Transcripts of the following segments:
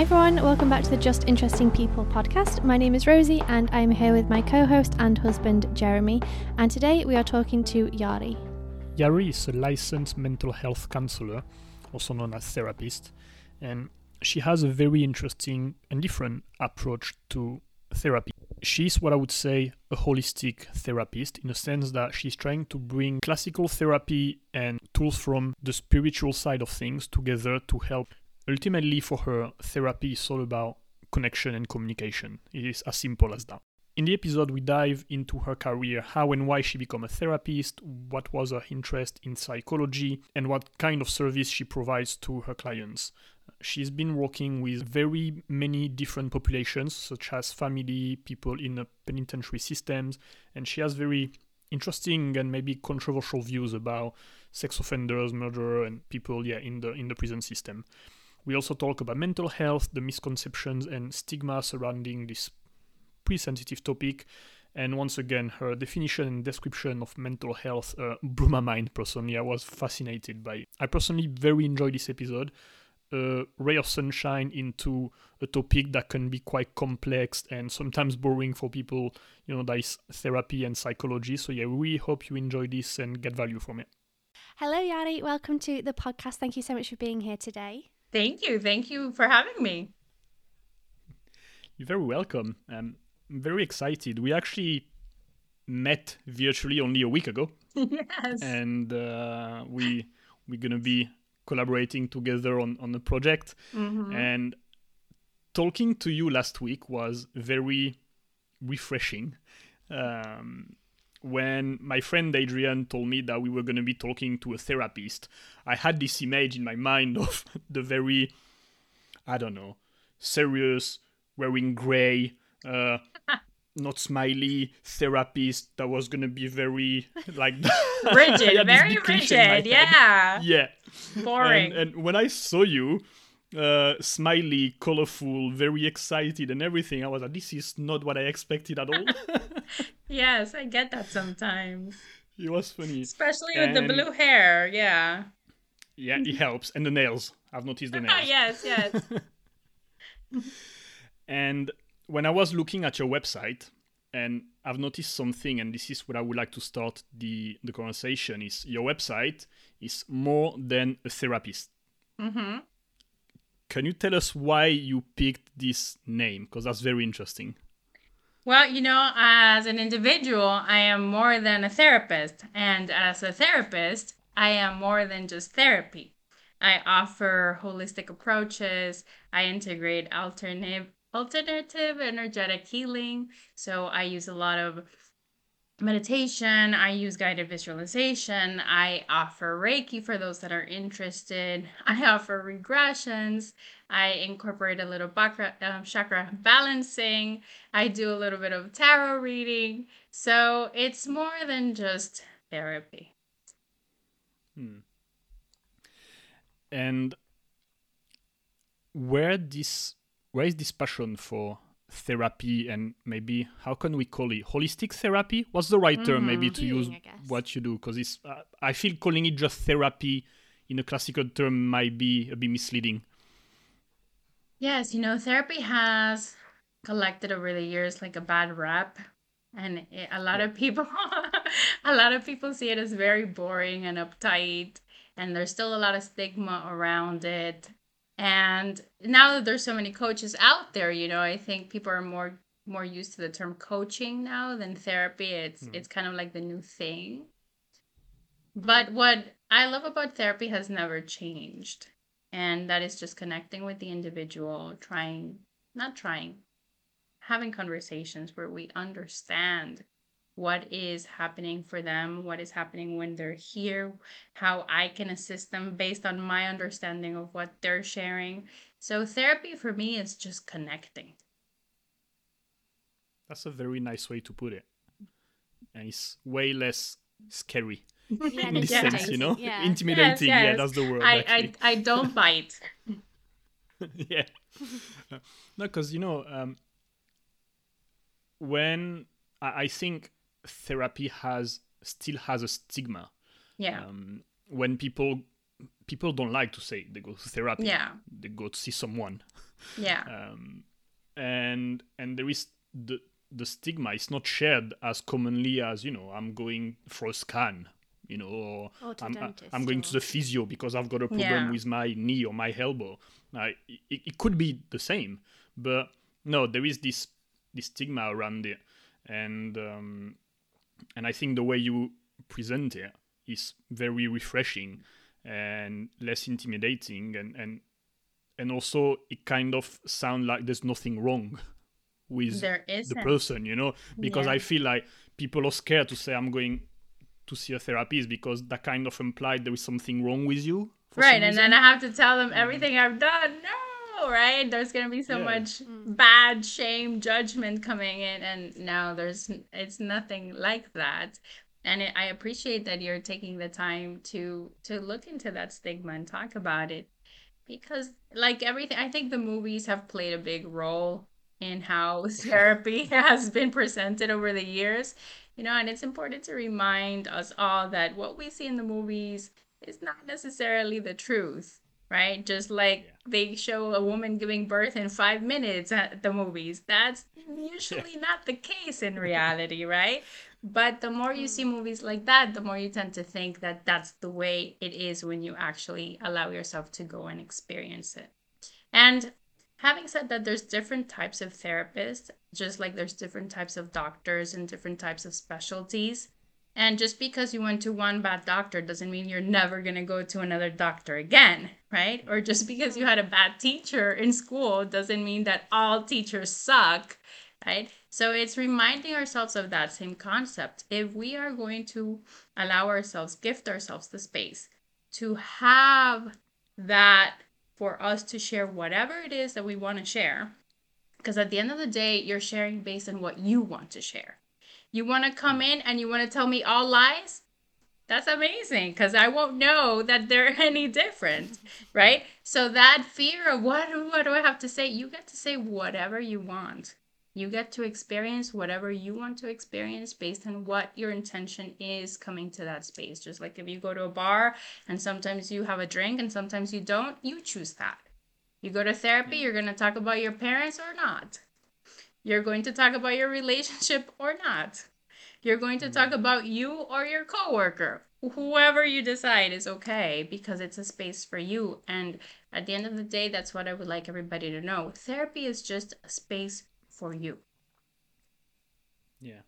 Hi, everyone. Welcome back to the Just Interesting People podcast. My name is Rosie, and I'm here with my co host and husband, Jeremy. And today we are talking to Yari. Yari is a licensed mental health counselor, also known as therapist, and she has a very interesting and different approach to therapy. She's what I would say a holistic therapist in the sense that she's trying to bring classical therapy and tools from the spiritual side of things together to help. Ultimately, for her, therapy is all about connection and communication. It is as simple as that. In the episode, we dive into her career, how and why she became a therapist, what was her interest in psychology, and what kind of service she provides to her clients. She's been working with very many different populations, such as family, people in the penitentiary systems, and she has very interesting and maybe controversial views about sex offenders, murderer, and people, yeah, in the in the prison system. We also talk about mental health, the misconceptions and stigma surrounding this pre sensitive topic. And once again, her definition and description of mental health uh, blew my mind personally. I was fascinated by it. I personally very enjoyed this episode a ray of sunshine into a topic that can be quite complex and sometimes boring for people, you know, that is therapy and psychology. So, yeah, we hope you enjoy this and get value from it. Hello, Yari. Welcome to the podcast. Thank you so much for being here today. Thank you. Thank you for having me. You're very welcome. Um, I'm very excited. We actually met virtually only a week ago. yes. And uh, we we're gonna be collaborating together on, on a project. Mm-hmm. And talking to you last week was very refreshing. Um, when my friend Adrian told me that we were going to be talking to a therapist, I had this image in my mind of the very, I don't know, serious, wearing gray, uh, not smiley therapist that was gonna be very like rigid, very rigid. Yeah. Yeah. Boring. And, and, when I saw you, uh, smiley, colorful, very excited, and everything, I was like, this is not what I expected at all. Yes, I get that sometimes. He was funny, especially and... with the blue hair. Yeah. Yeah, he helps, and the nails. I've noticed the nails. yes, yes. and when I was looking at your website, and I've noticed something, and this is what I would like to start the the conversation: is your website is more than a therapist. Mm-hmm. Can you tell us why you picked this name? Because that's very interesting. Well, you know, as an individual, I am more than a therapist, and as a therapist, I am more than just therapy. I offer holistic approaches. I integrate alternative alternative energetic healing. So I use a lot of meditation, I use guided visualization, I offer Reiki for those that are interested, I offer regressions, I incorporate a little chakra, um, chakra balancing, I do a little bit of tarot reading. So it's more than just therapy. Hmm. And where this where is this passion for therapy and maybe how can we call it? Holistic therapy what's the right term mm-hmm. maybe to Healing, use what you do because it's uh, i feel calling it just therapy in a classical term might be a bit misleading. Yes you know therapy has collected over the years like a bad rap and it, a lot of people a lot of people see it as very boring and uptight and there's still a lot of stigma around it and now that there's so many coaches out there you know i think people are more more used to the term coaching now than therapy. It's mm. it's kind of like the new thing. But what i love about therapy has never changed. And that is just connecting with the individual trying not trying having conversations where we understand what is happening for them, what is happening when they're here, how I can assist them based on my understanding of what they're sharing. So, therapy for me is just connecting. That's a very nice way to put it. And it's way less scary. Yeah, in this sense, you know, yeah. intimidating. Yes, yes. Yeah, that's the word. I, I, I don't bite. yeah, no, because you know, um, when I, I think therapy has still has a stigma. Yeah. Um, when people people don't like to say they go to therapy. Yeah. They go to see someone. Yeah. Um, and and there is the the stigma is not shared as commonly as you know I'm going for a scan, you know, or, Or to I'm, dentist I'm going or- to the physio because I've got a problem Yeah. with my knee or my elbow. Uh, it, it could be the same, but no, there is this this stigma around it, and um, and I think the way you present it is very refreshing and less intimidating, and and and also it kind of sound like there's nothing wrong with the person, you know, because Yeah. I feel like people are scared to say I'm going to see a therapist because that kind of implied there is something wrong with you. right and then i have to tell them everything i've done no right? There's gonna be so Yeah. much mm. bad shame judgment coming in and now there's it's nothing like that. And it, i appreciate that you're taking the time to to look into that stigma and talk about it. Because like everything i think the movies have played a big role in how therapy has been presented over the years. You know and it's important to remind us all that what we see in the movies is not necessarily the truth right? Just like Yeah. they show a woman giving birth in five minutes at the movies. That's usually not the case in reality right? But the more you see mm. movies like that the more you tend to think that that's the way it is when you actually allow yourself to go and experience it. And having said that there's different types of therapists just like there's different types of doctors and different types of specialties and just because you went to one bad doctor doesn't mean you're never going to go to another doctor again, right? Or just because you had a bad teacher in school doesn't mean that all teachers suck, right? So it's reminding ourselves of that same concept. If we are going to allow ourselves, gift ourselves the space to have that for us to share whatever it is that we want to share, because at the end of the day, you're sharing based on what you want to share. You want to come mm. in and you want to tell me all lies? That's amazing because I won't know that they're any different, right? So that fear of what, what do I have to say? You get to say whatever you want. You get to experience whatever you want to experience based on what your intention is coming to that space. Just like if you go to a bar and sometimes you have a drink and sometimes you don't, you choose that. You go to therapy, mm. you're going to talk about your parents or not. You're going to talk about your relationship or not. You're going to talk about you or your coworker. Whoever you decide is okay because it's a space for you. And at the end of the day, that's what I would like everybody to know. Therapy is just a space for you. Yeah.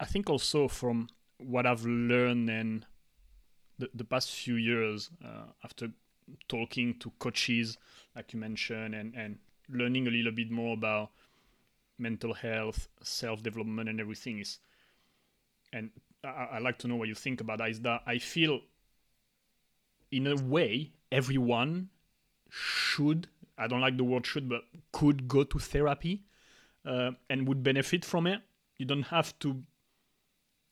I think also from what I've learned in the, the past few years uh, after talking to coaches, like you mentioned, and, and learning a little bit more about mental health, self development, and everything is, and I, I like to know what you think about that. Is that I feel, in a way, everyone should. I don't like the word should, but could go to therapy uh, and would benefit from it. You don't have to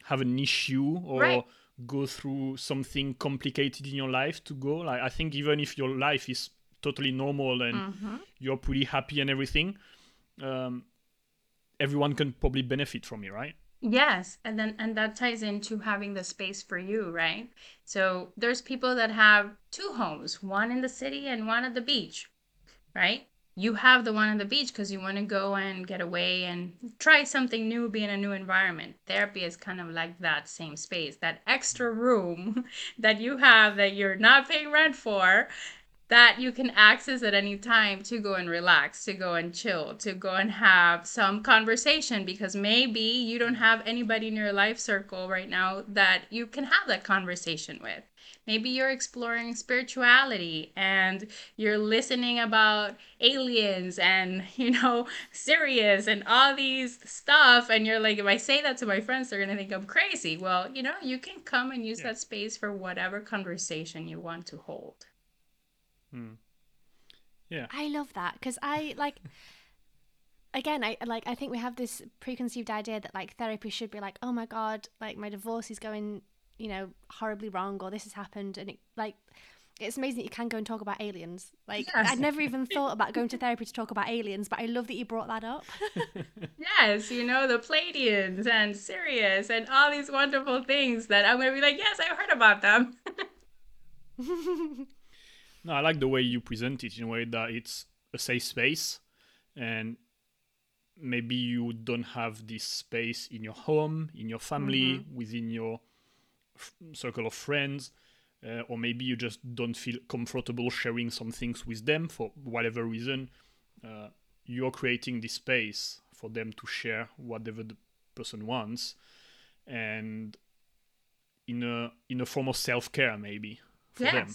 have an issue or Right. go through something complicated in your life to go. Like I think even if your life is totally normal and Mm-hmm. you're pretty happy and everything, um, everyone can probably benefit from it, right? Yes, and then and that ties into having the space for you, right? So there's people that have two homes, one in the city and one at the beach, right? You have the one on the beach because you want to go and get away and try something new, be in a new environment. Therapy is kind of like that same space, that extra room that you have that you're not paying rent for, that you can access at any time to go and relax, to go and chill, to go and have some conversation because maybe you don't have anybody in your life circle right now that you can have that conversation with. Maybe you're exploring spirituality and you're listening about aliens and, you know, Sirius and all these stuff. And you're like, if I say that to my friends, they're going to think I'm crazy. Well, you know, you can come and use Yeah. that space for whatever conversation you want to hold. Hmm. Yeah. I love that because I like. Again, I like. I think we have this preconceived idea that like therapy should be like, oh my god, like my divorce is going, you know, horribly wrong, or this has happened, and it like. It's amazing that you can go and talk about aliens. Like Yes. I'd never even thought about going to therapy to talk about aliens, but I love that you brought that up. Yes, you know, the Pleiadians and Sirius and all these wonderful things that I'm going to be like, yes, I've heard about them. no, I like the way you present it in a way that it's a safe space and maybe you don't have this space in your home, in your family, mm-hmm. within your f- circle of friends, uh, or maybe you just don't feel comfortable sharing some things with them for whatever reason. Uh, you're creating this space for them to share whatever the person wants, and in a in a form of self care, maybe for yes. them.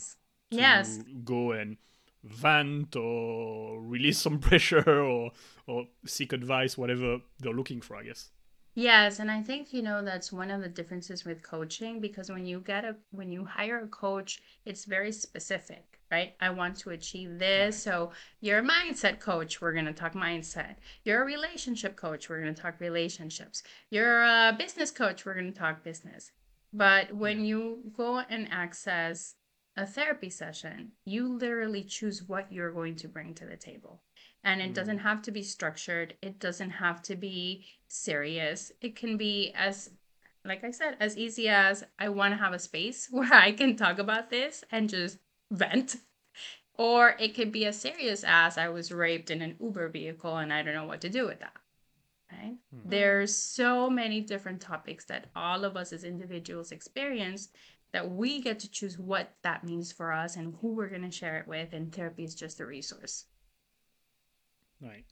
Yes. Go and vent or release some pressure or or seek advice whatever they're looking for i guess. Yes and i think you know that's one of the differences with coaching because when you get a when you hire a coach it's very specific right? I want to achieve this so you're a mindset coach we're going to talk mindset. You're a relationship coach we're going to talk relationships. You're a business coach we're going to talk business. But when you go and access a therapy session, you literally choose what you're going to bring to the table. And it mm. doesn't have to be structured, it doesn't have to be serious. It can be as like I said, as easy as I want to have a space where I can talk about this and just vent. Or it could be as serious as I was raped in an Uber vehicle and I don't know what to do with that. Right? Mm-hmm. There's so many different topics that all of us as individuals experience that we get to choose what that means for us and who we're going to share it with and therapy is just a resource. Right.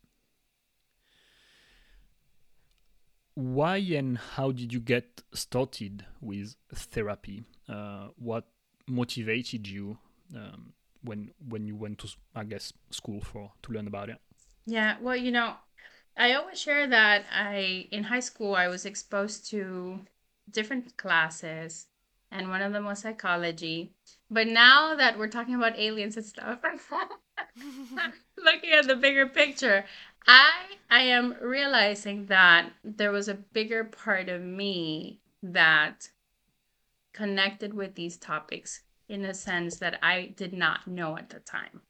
Why and how did you get started with therapy? Uh, what motivated you um, when when you went to i guess school for to learn about it? Yeah well you know i always share that i in high school i was exposed to different classes and one of them was psychology. But now that we're talking about aliens and stuff, looking at the bigger picture, I I am realizing that there was a bigger part of me that connected with these topics in a sense that I did not know at the time,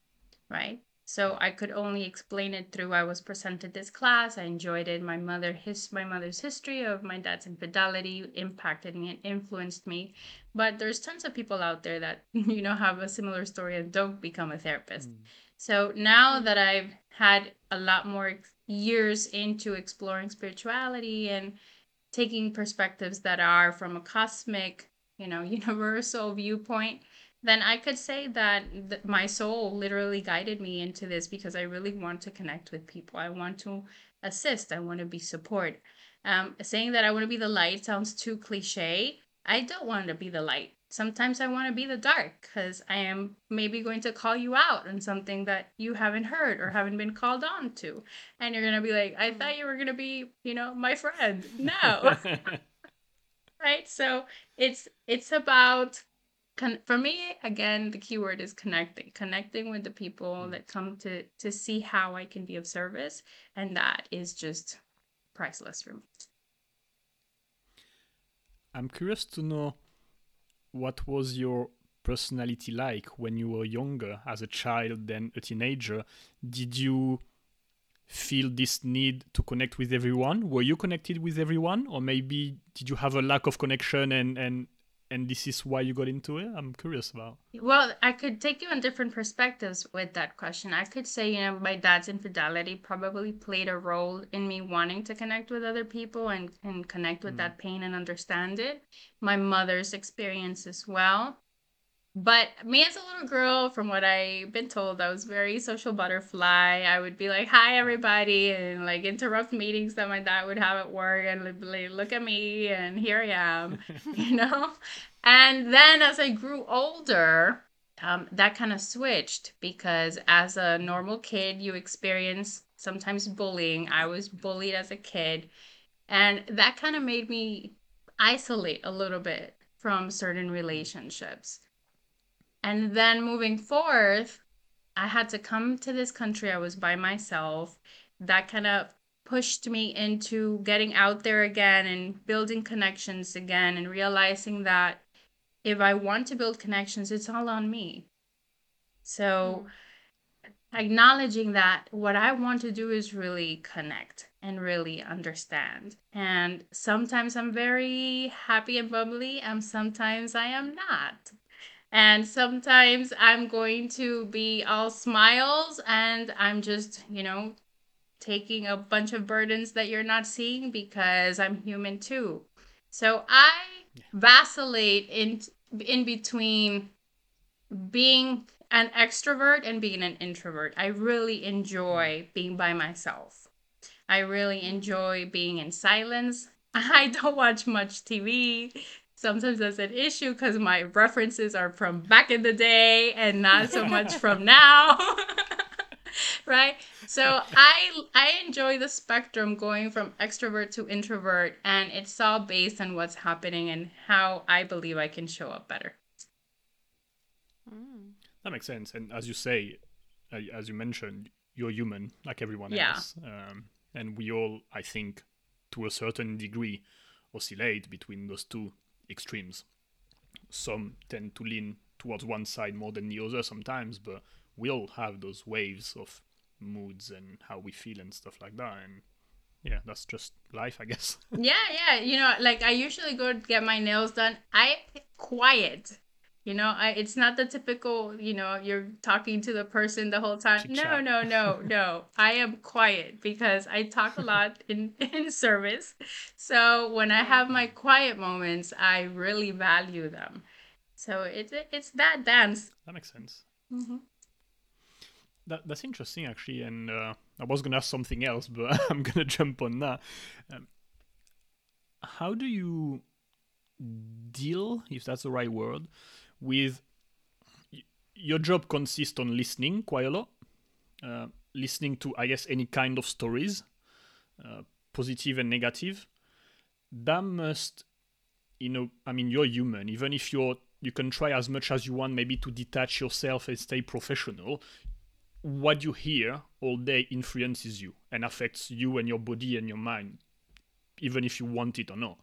right? So I could only explain it through I was presented this class. I enjoyed it. My mother his my mother's history of my dad's infidelity impacted me and influenced me. But there's tons of people out there that you know have a similar story and don't become a therapist. Mm. So now that I've had a lot more years into exploring spirituality and taking perspectives that are from a cosmic, you know, universal viewpoint, then I could say that th- my soul literally guided me into this because I really want to connect with people. I want to assist. I want to be support. Um, saying that I want to be the light sounds too cliche. I don't want to be the light. Sometimes I want to be the dark because I am maybe going to call you out on something that you haven't heard or haven't been called on to. And you're going to be like, I thought you were going to be, you know, my friend. No. right? So it's it's about con- for me again the keyword is connecting connecting with the people mm. that come to to see how i can be of service and that is just priceless for me. I'm curious to know what was your personality like when you were younger as a child then a teenager. Did you feel this need to connect with everyone? Were you connected with everyone? Or maybe did you have a lack of connection and and and this is why you got into it? I'm curious about. Well i could take you on different perspectives with that question. I could say you know my dad's infidelity probably played a role in me wanting to connect with other people and, and connect with mm. that pain and understand it. My mother's experience as well but me as a little girl, from what I've been told, I was very social butterfly. I would be like, "Hi, everybody," and like interrupt meetings that my dad would have at work, and like, look at me, and here I am, you know. And then as I grew older, um, that kind of switched because as a normal kid, you experience sometimes bullying. I was bullied as a kid, and that kind of made me isolate a little bit from certain relationships and then moving forth, I had to come to this country. I was by myself. That kind of pushed me into getting out there again and building connections again and realizing that if I want to build connections, it's all on me. So, mm-hmm. acknowledging that what I want to do is really connect and really understand. And sometimes I'm very happy and bubbly, and sometimes I am not And sometimes I'm going to be all smiles and I'm just, you know, taking a bunch of burdens that you're not seeing because I'm human too. So I vacillate in in between being an extrovert and being an introvert. I really enjoy being by myself. I really enjoy being in silence. I don't watch much TV. Sometimes that's an issue because my references are from back in the day and not so much from now. right? So I I enjoy the spectrum going from extrovert to introvert and it's all based on what's happening and how I believe I can show up better. That makes sense. And as you say, uh, as you mentioned, you're human like everyone Yeah. else. Um, and we all, I think, to a certain degree, oscillate between those two extremes. Some tend to lean towards one side more than the other sometimes, but we all have those waves of moods and how we feel and stuff like that. And yeah, that's just life, I guess. Yeah, yeah. You know, like I usually go get my nails done. I quiet. You know, I it's not the typical, you know, you're talking to the person the whole time. No, no, no, no. I am quiet because I talk a lot in in service. So when I have my quiet moments, I really value them. So it's it's that dance. that makes sense. hmm That, that's interesting, actually. And uh, I was going to ask something else, but I'm going to jump on that. Um, how do you deal, if that's the right word, with your job consists on listening quite a lot, uh, listening to, I guess, any kind of stories, uh, positive and negative. That must, you know, I mean, you're human. Even if you're, you can try as much as you want, maybe to detach yourself and stay professional what you hear all day influences you and affects you and your body and your mind, even if you want it or not.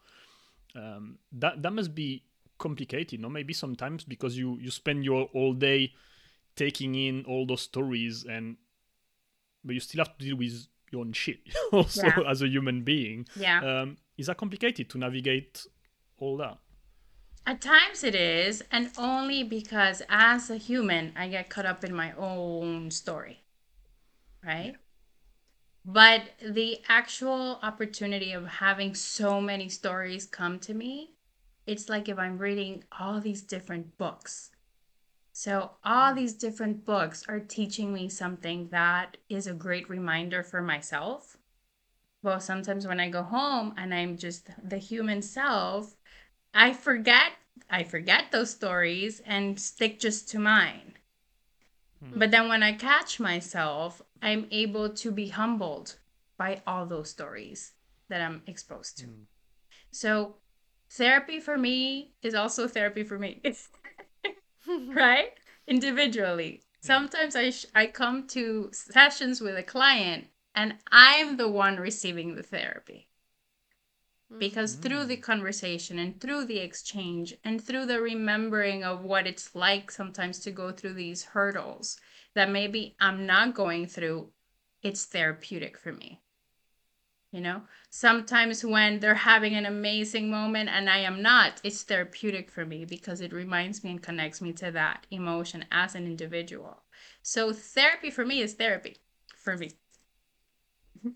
Um, that that must be complicated, no? Maybe sometimes because you you spend your all day taking in all those stories and but you still have to deal with your own shit also Yeah. as a human being. Yeah. Um, is that complicated to navigate all that? At times it is, and only because as a human, I get caught up in my own story. Right? But the actual opportunity of having so many stories come to me, it's like if I'm reading all these different books. So, all mm. these different books are teaching me something that is a great reminder for myself. Well, sometimes when I go home and I'm just the human self, I forget I forget those stories and stick just to mine. Hmm. But then when I catch myself, I'm able to be humbled by all those stories that I'm exposed to. Hmm. So therapy for me is also therapy for me. right? Individually. Sometimes I sh- I come to sessions with a client and I'm the one receiving the therapy because mm. through the conversation and through the exchange and through the remembering of what it's like sometimes to go through these hurdles that maybe I'm not going through, it's therapeutic for me. You know, sometimes when they're having an amazing moment and I am not, it's therapeutic for me because it reminds me and connects me to that emotion as an individual. So, therapy for me is therapy for me.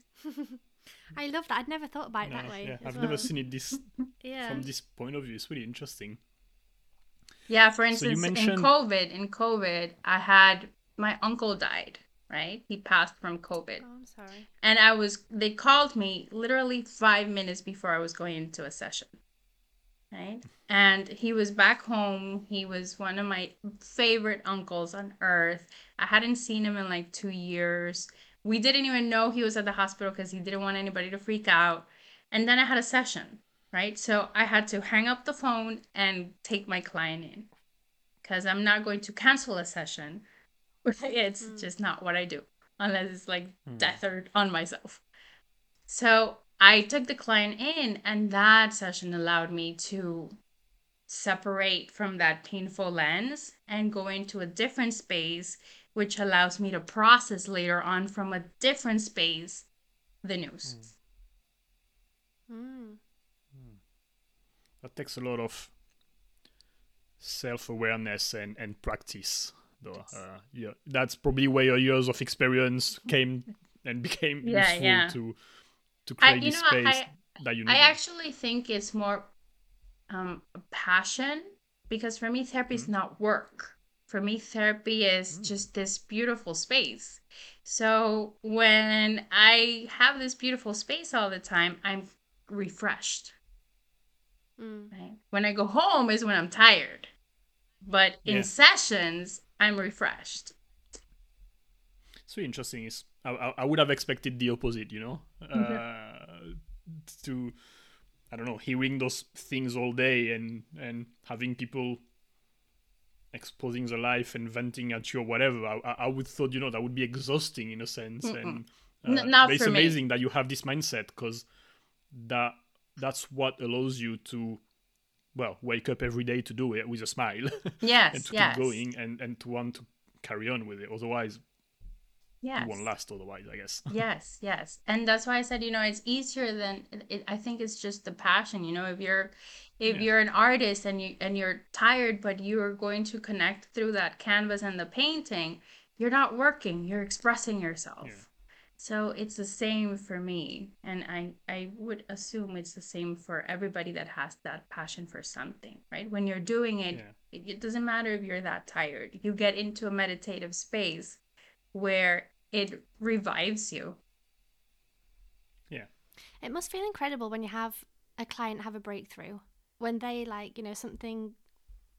I love that. I'd never thought about it that way. yeah. I've well. never seen it this Yeah. from this point of view. It's really interesting. Yeah, for So you instance, in COVID, in COVID, I had my uncle died, right? He passed from COVID. Oh, I'm sorry. And I was they called me literally 5 minutes before I was going into a session. Right? And he was back home. He was one of my favorite uncles on earth. I hadn't seen him in like 2 years. We didn't even know he was at the hospital because he didn't want anybody to freak out. And then I had a session, right? So I had to hang up the phone and take my client in because I'm not going to cancel a session. It's mm. just not what I do unless it's like hmm. death or on myself. So I took the client in, and that session allowed me to separate from that painful lens and go into a different space, which allows me to process later on from a different space the news. Mm. That takes a lot of self-awareness and and practice though uh, yeah that's probably where your years of experience came and became Yeah, useful yeah. to to create you this know, space I- that you need. I actually think it's more um, passion because for me, therapy is not work. For me, therapy is just this beautiful space. So when I have this beautiful space all the time, I'm refreshed. Mm. Right? When I go home is when I'm tired. But in Yeah. sessions, I'm refreshed. so interesting is I, I, would have expected the opposite you know Mm-hmm. uh, to i don't know hearing those things all day and and having people exposing their life and venting at you or whatever i, I- would thought you know that would be exhausting in a sense and N- uh, not but it's for me. amazing that you have this mindset because that that's what allows you to well wake up every day to do it with a smile Yes, and to yes. keep going and and to want to carry on with it otherwise Yes. it won't last otherwise i guess yes yes and that's why i said you know it's easier than it, i think it's just the passion you know if you're if Yeah. you're an artist and you and you're tired but you're going to connect through that canvas and the painting you're not working you're expressing yourself Yeah. So it's the same for me and i i would assume it's the same for everybody that has that passion for something right when you're doing it Yeah. it, it doesn't matter if you're that tired you get into a meditative space where it revives you Yeah. It must feel incredible when you have a client have a breakthrough when they like you know something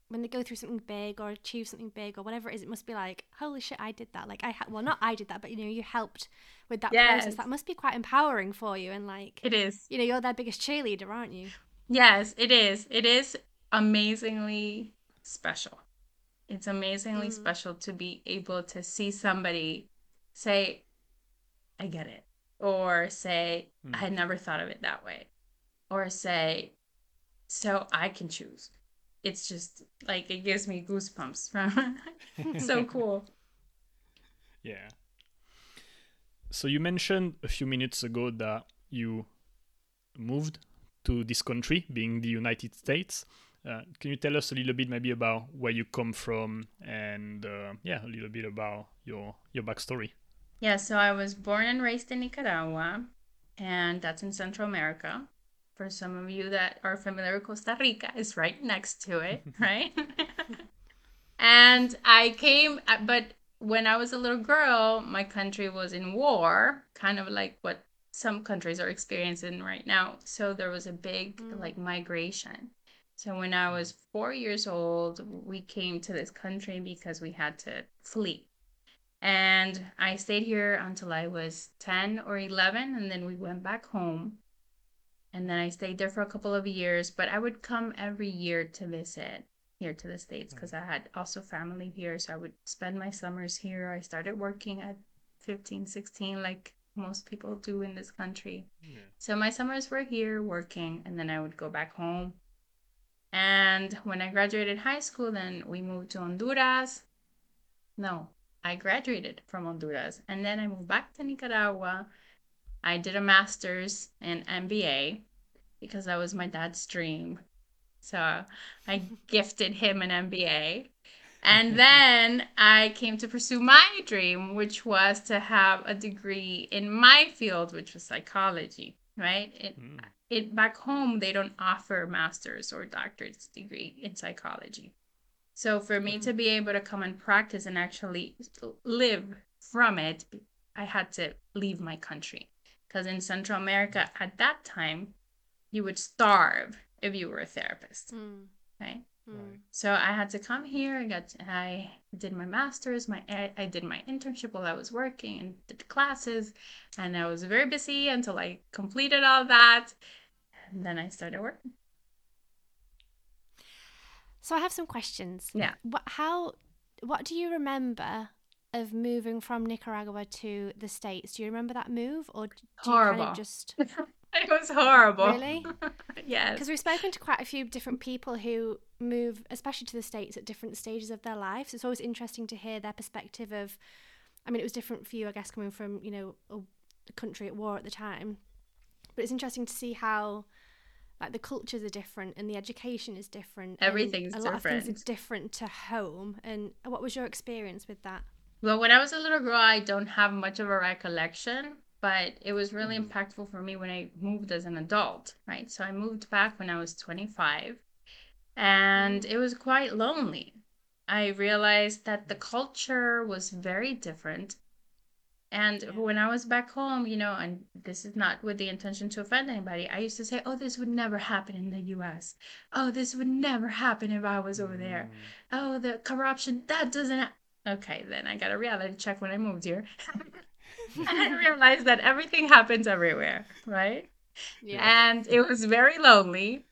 when they go through something big or achieve something big or whatever it is. It must be like holy shit, I did that. Like I ha- well not I did that, but you know you helped with that Yes. process. That must be quite empowering for you and like it is you know you're their biggest cheerleader, aren't you? Yes, it is. It is amazingly special. It's amazingly Mm. special to be able to see somebody say, I get it. Or say, I had never thought of it that way. Or say, so I can choose. It's just like it gives me goosebumps from so cool. Yeah. So you mentioned a few minutes ago that you moved to this country, being the United States. Uh, can you tell us a little bit, maybe, about where you come from, and uh, yeah, a little bit about your your backstory? Yeah, so I was born and raised in Nicaragua, and that's in Central America. For some of you that are familiar with Costa Rica, is right next to it, right? and I came, uh, but when I was a little girl, my country was in war, kind of like what some countries are experiencing right now. So there was a big like migration. So when I was four years old, we came to this country because we had to flee. And I stayed here until I was 10 or 11, and then we went back home. And then I stayed there for a couple of years, but I would come every year to visit here to the States mm. because I had also family here. So I would spend my summers here. I started working at 15, 16, like most people do in this country. So my summers were here working, and then I would go back home. And when I graduated high school, then we moved to Honduras. No, I graduated from Honduras, and then I moved back to Nicaragua. I did a master's in MBA because that was my dad's dream. So I gifted him an MBA. And then I came to pursue my dream, which was to have a degree in my field, which was psychology, right? It, Mm. it back home they don't offer master's or doctorate degree in psychology. So for me to be able to come and practice and actually live from it, I had to leave my country. Because in Central America at that time, you would starve if you were a therapist, Mm. right? Mm. So I had to come here. I got I did my masters. My I, I did my internship while I was working and did classes, and I was very busy until I completed all that, and then I started working. So I have some questions. Yeah. What how what do you remember of moving from Nicaragua to the States? Do you remember that move or d- do you kind of just It was horrible. Really? yes. because we've spoken to quite a few different people who move especially to the states at different stages of their lives it's always interesting to hear their perspective of i mean it was different for you i guess coming from you know a country at war at the time but it's interesting to see how like the cultures are different and the education is different. Everything's a lot of things are different to home. And what was your experience with that? Well, when I was a little girl, I don't have much of a recollection, but it was really Mm. impactful for me when I moved as an adult, right? So I moved back when I was 25, and it was quite lonely. I realized that the culture was very different. And when I was back home, you know, and this is not with the intention to offend anybody, I used to say, oh, this would never happen in the US. Oh, this would never happen if I was over there. Oh, the corruption, that doesn't. Ha-. Okay, then I got a reality check when I moved here. and I realized that everything happens everywhere, right? Yeah. And it was very lonely.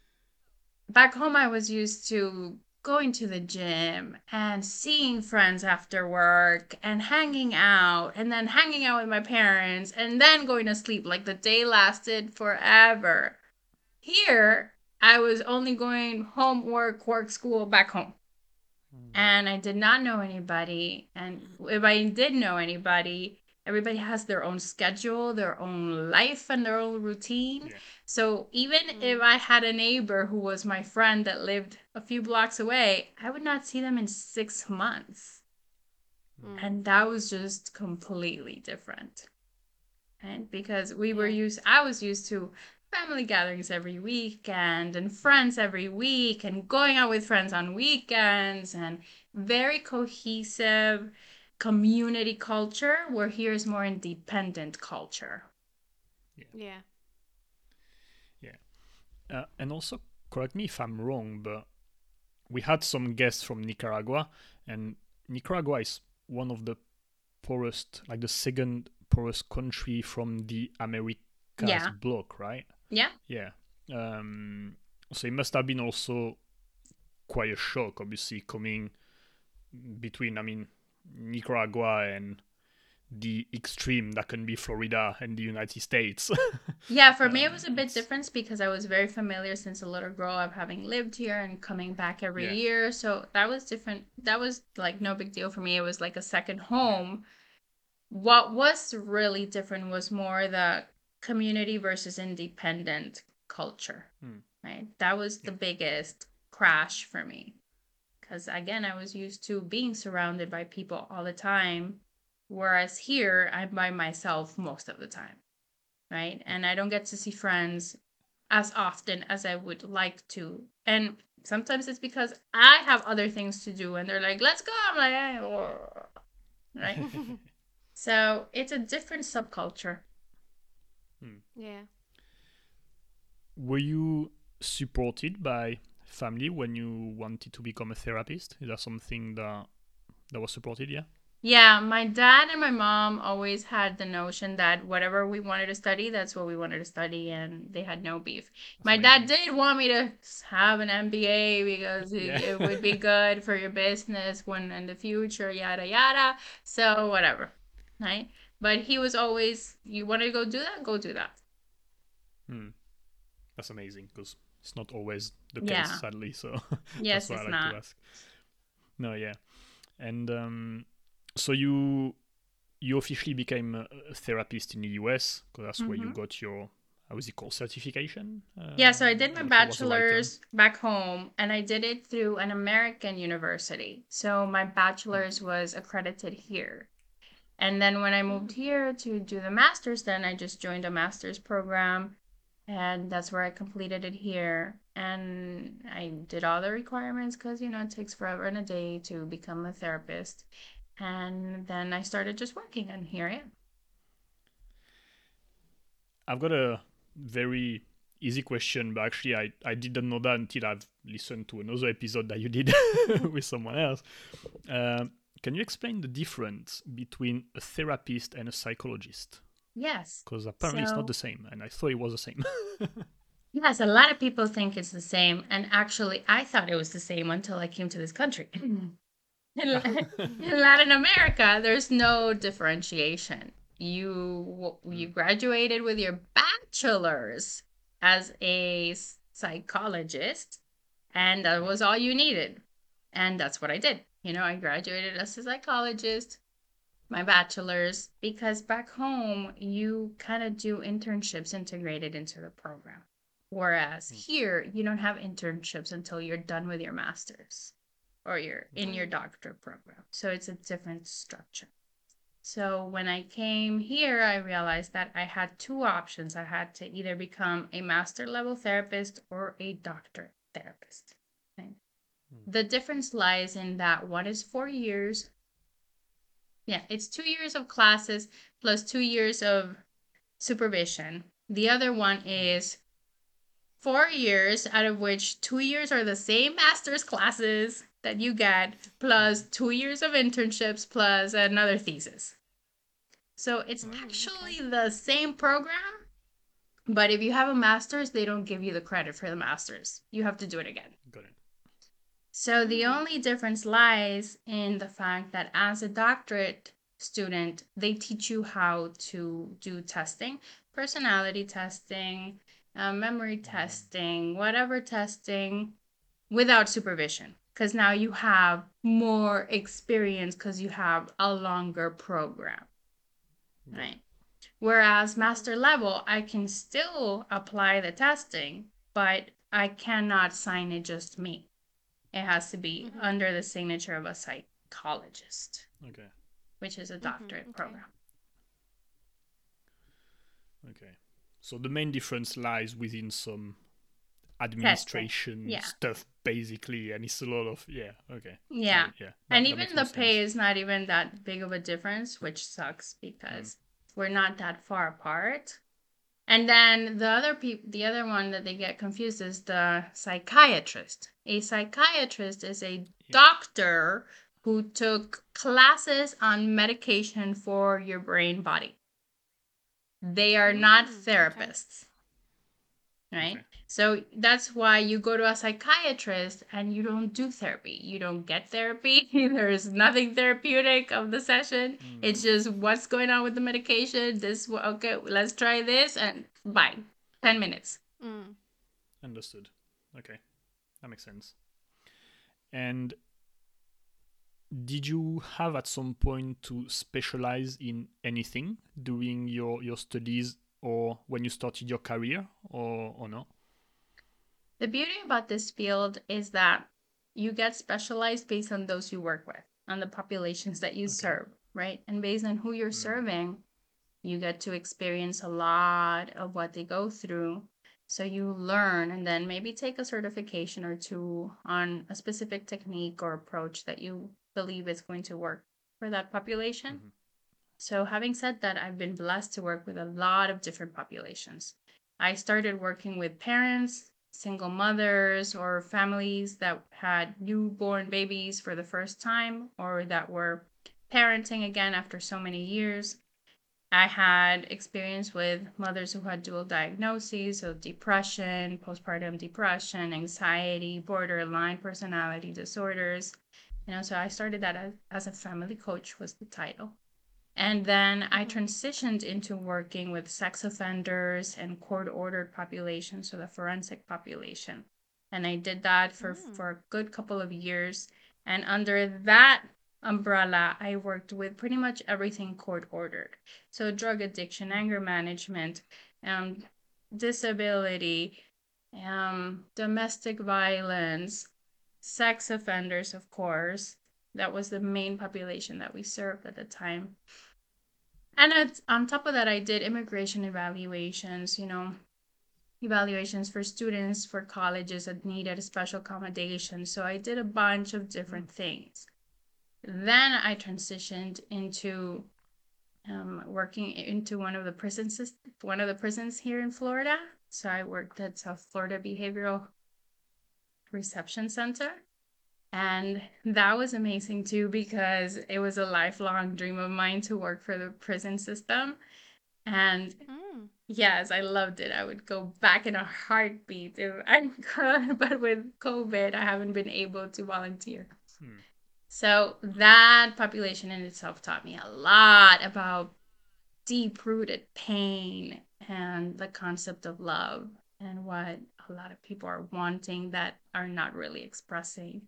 Back home, I was used to going to the gym and seeing friends after work and hanging out and then hanging out with my parents and then going to sleep. Like the day lasted forever. Here, I was only going home, work, work, school, back home. Hmm. And I did not know anybody. And if I did know anybody, everybody has their own schedule, their own life, and their own routine. Yeah. So even if I had a neighbor who was my friend that lived a few blocks away, I would not see them in six months. Mm. And that was just completely different. And because we were used, I was used to family gatherings every weekend and friends every week and going out with friends on weekends and very cohesive community culture where here is more independent culture. Yeah. Yeah. Uh, and also, correct me if I'm wrong, but we had some guests from Nicaragua, and Nicaragua is one of the poorest, like the second poorest country from the Americas Yeah. bloc, right? Yeah. Yeah. Um, so it must have been also quite a shock, obviously, coming between, I mean, Nicaragua and the extreme that can be Florida and the United States. Yeah, for me it Um, was a bit different because I was very familiar since a little girl of having lived here and coming back every Yeah. year. So that was different. That was like no big deal for me. It was like a second home. What was really different was more the community versus independent culture. Hmm. Right? That was the biggest crash for me. Cuz again, I was used to being surrounded by people all the time whereas here I'm by myself most of the time right? And I don't get to see friends as often as I would like to. And sometimes it's because I have other things to do and they're like, let's go. I'm like, "Eh, oh," right? so it's a different subculture. Yeah. Were you supported by family when you wanted to become a therapist? Is that something that that was supported? Yeah. Yeah, my dad and my mom always had the notion that whatever we wanted to study, that's what we wanted to study, and they had no beef. my dad did want me to have an MBA because it, Yeah. it would be good for your business when in the future, yada yada. So whatever, right? But he was always, you want to go do that, go do that. Hmm. That's amazing because it's not always the Yeah. case, sadly. So Yes, that's it's I like not. to ask. No, yeah, and um, so you you officially became a, therapist in the US because that's where you Mhm. got your how is it called certification? Uh, Yeah, so I did my if it was the right term. bachelor's back home and I did it through an American university. So my bachelor's was accredited here. And then when I moved here to do the master's, then I just joined a master's program and that's where I completed it here. And I did all the requirements because, you know, it takes forever and a day to become a therapist. And then I started just working, and here I am. I've got a very easy question, but actually I, I didn't know that until I've listened to another episode that you did with someone else. Um, can you explain the difference between a therapist and a psychologist? Yes. Because apparently it's not the same, and I thought it was the same. Yes, a lot of people think it's the same, and actually, I thought it was the same until I came to this country. in, in Latin America, there's no differentiation. You hmm. you graduated with your bachelor's as a psychologist, and that hmm. was all you needed, and that's what I did. You know, I graduated as a psychologist, my bachelor's, because back home you kind of do internships integrated into the program Whereas hmm. here, you don't have internships until you're done with your master's or you're in your doctorate program. So it's a different structure. So when I came here, I realized that I had two options. I had to either become a master level therapist or a doctorate therapist. Okay? Hmm. The difference lies in that one is four years. Yeah, it's two years of classes plus two years of supervision. The other one is four years, out of which two years are the same master's classes that you get, plus two years of internships, plus another thesis. So it's Mm, actually the same program, but if you have a master's, they don't give you the credit for the master's. You have to do it again. Got it. So the Mm. only difference lies in the fact that as a doctorate student, they teach you how to do testing, personality testing, uh, memory testing, whatever testing, without supervision. Because now you have more experience because you have a longer program, right? Whereas master level, I can still apply the testing, but I cannot sign it just me. It has to be Mhm. under the signature of a psychologist, Okay. which is a Mhm, doctorate okay. program. Okay. So the main difference lies within some administration yeah. stuff, basically, and it's a lot of yeah. Okay. Yeah. Sorry, yeah. That- and that even the pay sense. is not even that big of a difference, which sucks because we're not that far apart. And then the other people, the other one that they get confused is the psychiatrist. A psychiatrist is a doctor who took classes on medication for your brain body. They are not Mm, okay. therapists. Right? Okay. So that's why you go to a psychiatrist and you don't do therapy. You don't get therapy. There's nothing therapeutic of the session. It's just what's going on with the medication. This okay, let's try this and bye. 10 minutes. Mm. Understood. Okay, that makes sense. And did you have at some point to specialize in anything during your your studies or when you started your career, or or no? The beauty about this field is that you get specialized based on those you work with, on the populations that you Okay. serve, right? And based on who you're Mm. serving, you get to experience a lot of what they go through. So you learn and then maybe take a certification or two on a specific technique or approach that you believe is going to work for that population. Mhm. So, having said that, I've been blessed to work with a lot of different populations. I started working with parents, single mothers, or families that had newborn babies for the first time or that were parenting again after so many years. I had experience with mothers who had dual diagnoses, so depression, postpartum depression, anxiety, borderline personality disorders. You know, so I started that as, as a family coach was the title. And then I Mhm. transitioned into working with sex offenders and court ordered populations, so the forensic population. And I did that for, Mm. for a good couple of years. And under that umbrella, I worked with pretty much everything court ordered. So drug addiction, anger management, um, disability, um, domestic violence, sex offenders, of course. That was the main population that we served at the time. And on top of that, I did immigration evaluations, you know, evaluations for students for colleges that needed special accommodation. So I did a bunch of different things. Then I transitioned into um, working into one of the prisons, one of the prisons here in Florida. So I worked at South Florida Behavioral Reception Center. And that was amazing too because it was a lifelong dream of mine to work for the prison system. And Mm. yes, I loved it. I would go back in a heartbeat if I could, but with COVID, I haven't been able to volunteer. Hmm. So that population in itself taught me a lot about deep rooted pain and the concept of love and what a lot of people are wanting that are not really expressing.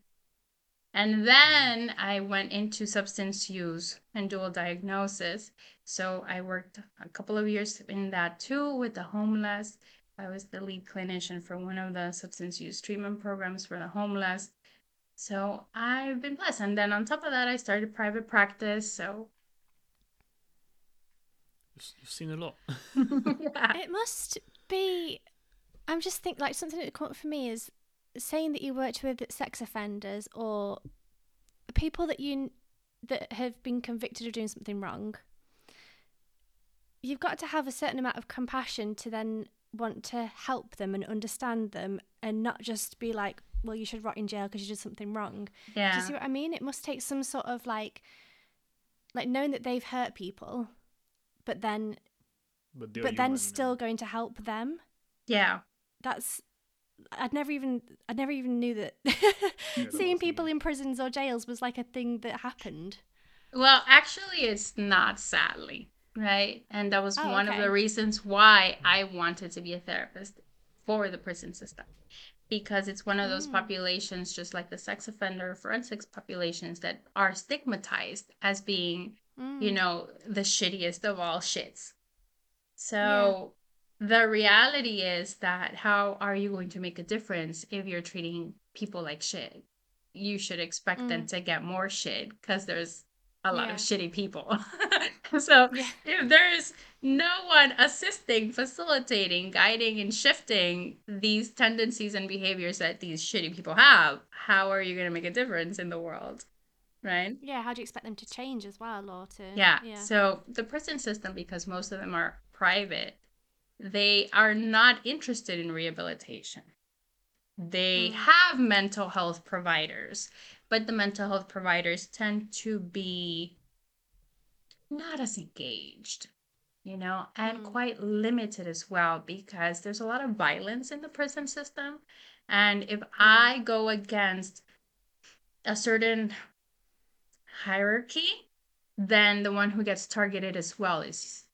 And then I went into substance use and dual diagnosis. So I worked a couple of years in that too with the homeless I was the lead clinician for one of the substance use treatment programs for the homeless. So I've been blessed. And then on top of that, I started private practice. So you've seen a lot. yeah. It must be. I'm just thinking like something that come up for me is saying that you worked with sex offenders or people that you that have been convicted of doing something wrong. You've got to have a certain amount of compassion to then want to help them and understand them and not just be like, well, you should rot in jail because you did something wrong. Yeah. Do you see what I mean? It must take some sort of like, like knowing that they've hurt people, but then, but, but then still going to help them. Yeah. That's I'd never even I'd never even knew that seeing people in prisons or jails was like a thing that happened. Well, actually, it's not sadly right, and that was oh, one okay. of the reasons why I wanted to be a therapist for the prison system because it's one of those mm. populations just like the sex offender forensics populations that are stigmatized as being mm. you know the shittiest of all shits so the reality is that how are you going to make a difference if you're treating people like shit? You should expect mm. them to get more shit because there's a lot yeah. of shitty people. so yeah. if there's no one assisting, facilitating, guiding, and shifting these tendencies and behaviors that these shitty people have, how are you going to make a difference in the world? Right? Yeah, how do you expect them to change as well or to yeah. yeah. So the prison system, because most of them are private, they are not interested in rehabilitation. They mm. have mental health providers, but the mental health providers tend to be not as engaged, you know, and mm. quite limited as well because there's a lot of violence in the prison system. And if I go against a certain hierarchy, then the one who gets targeted as well is.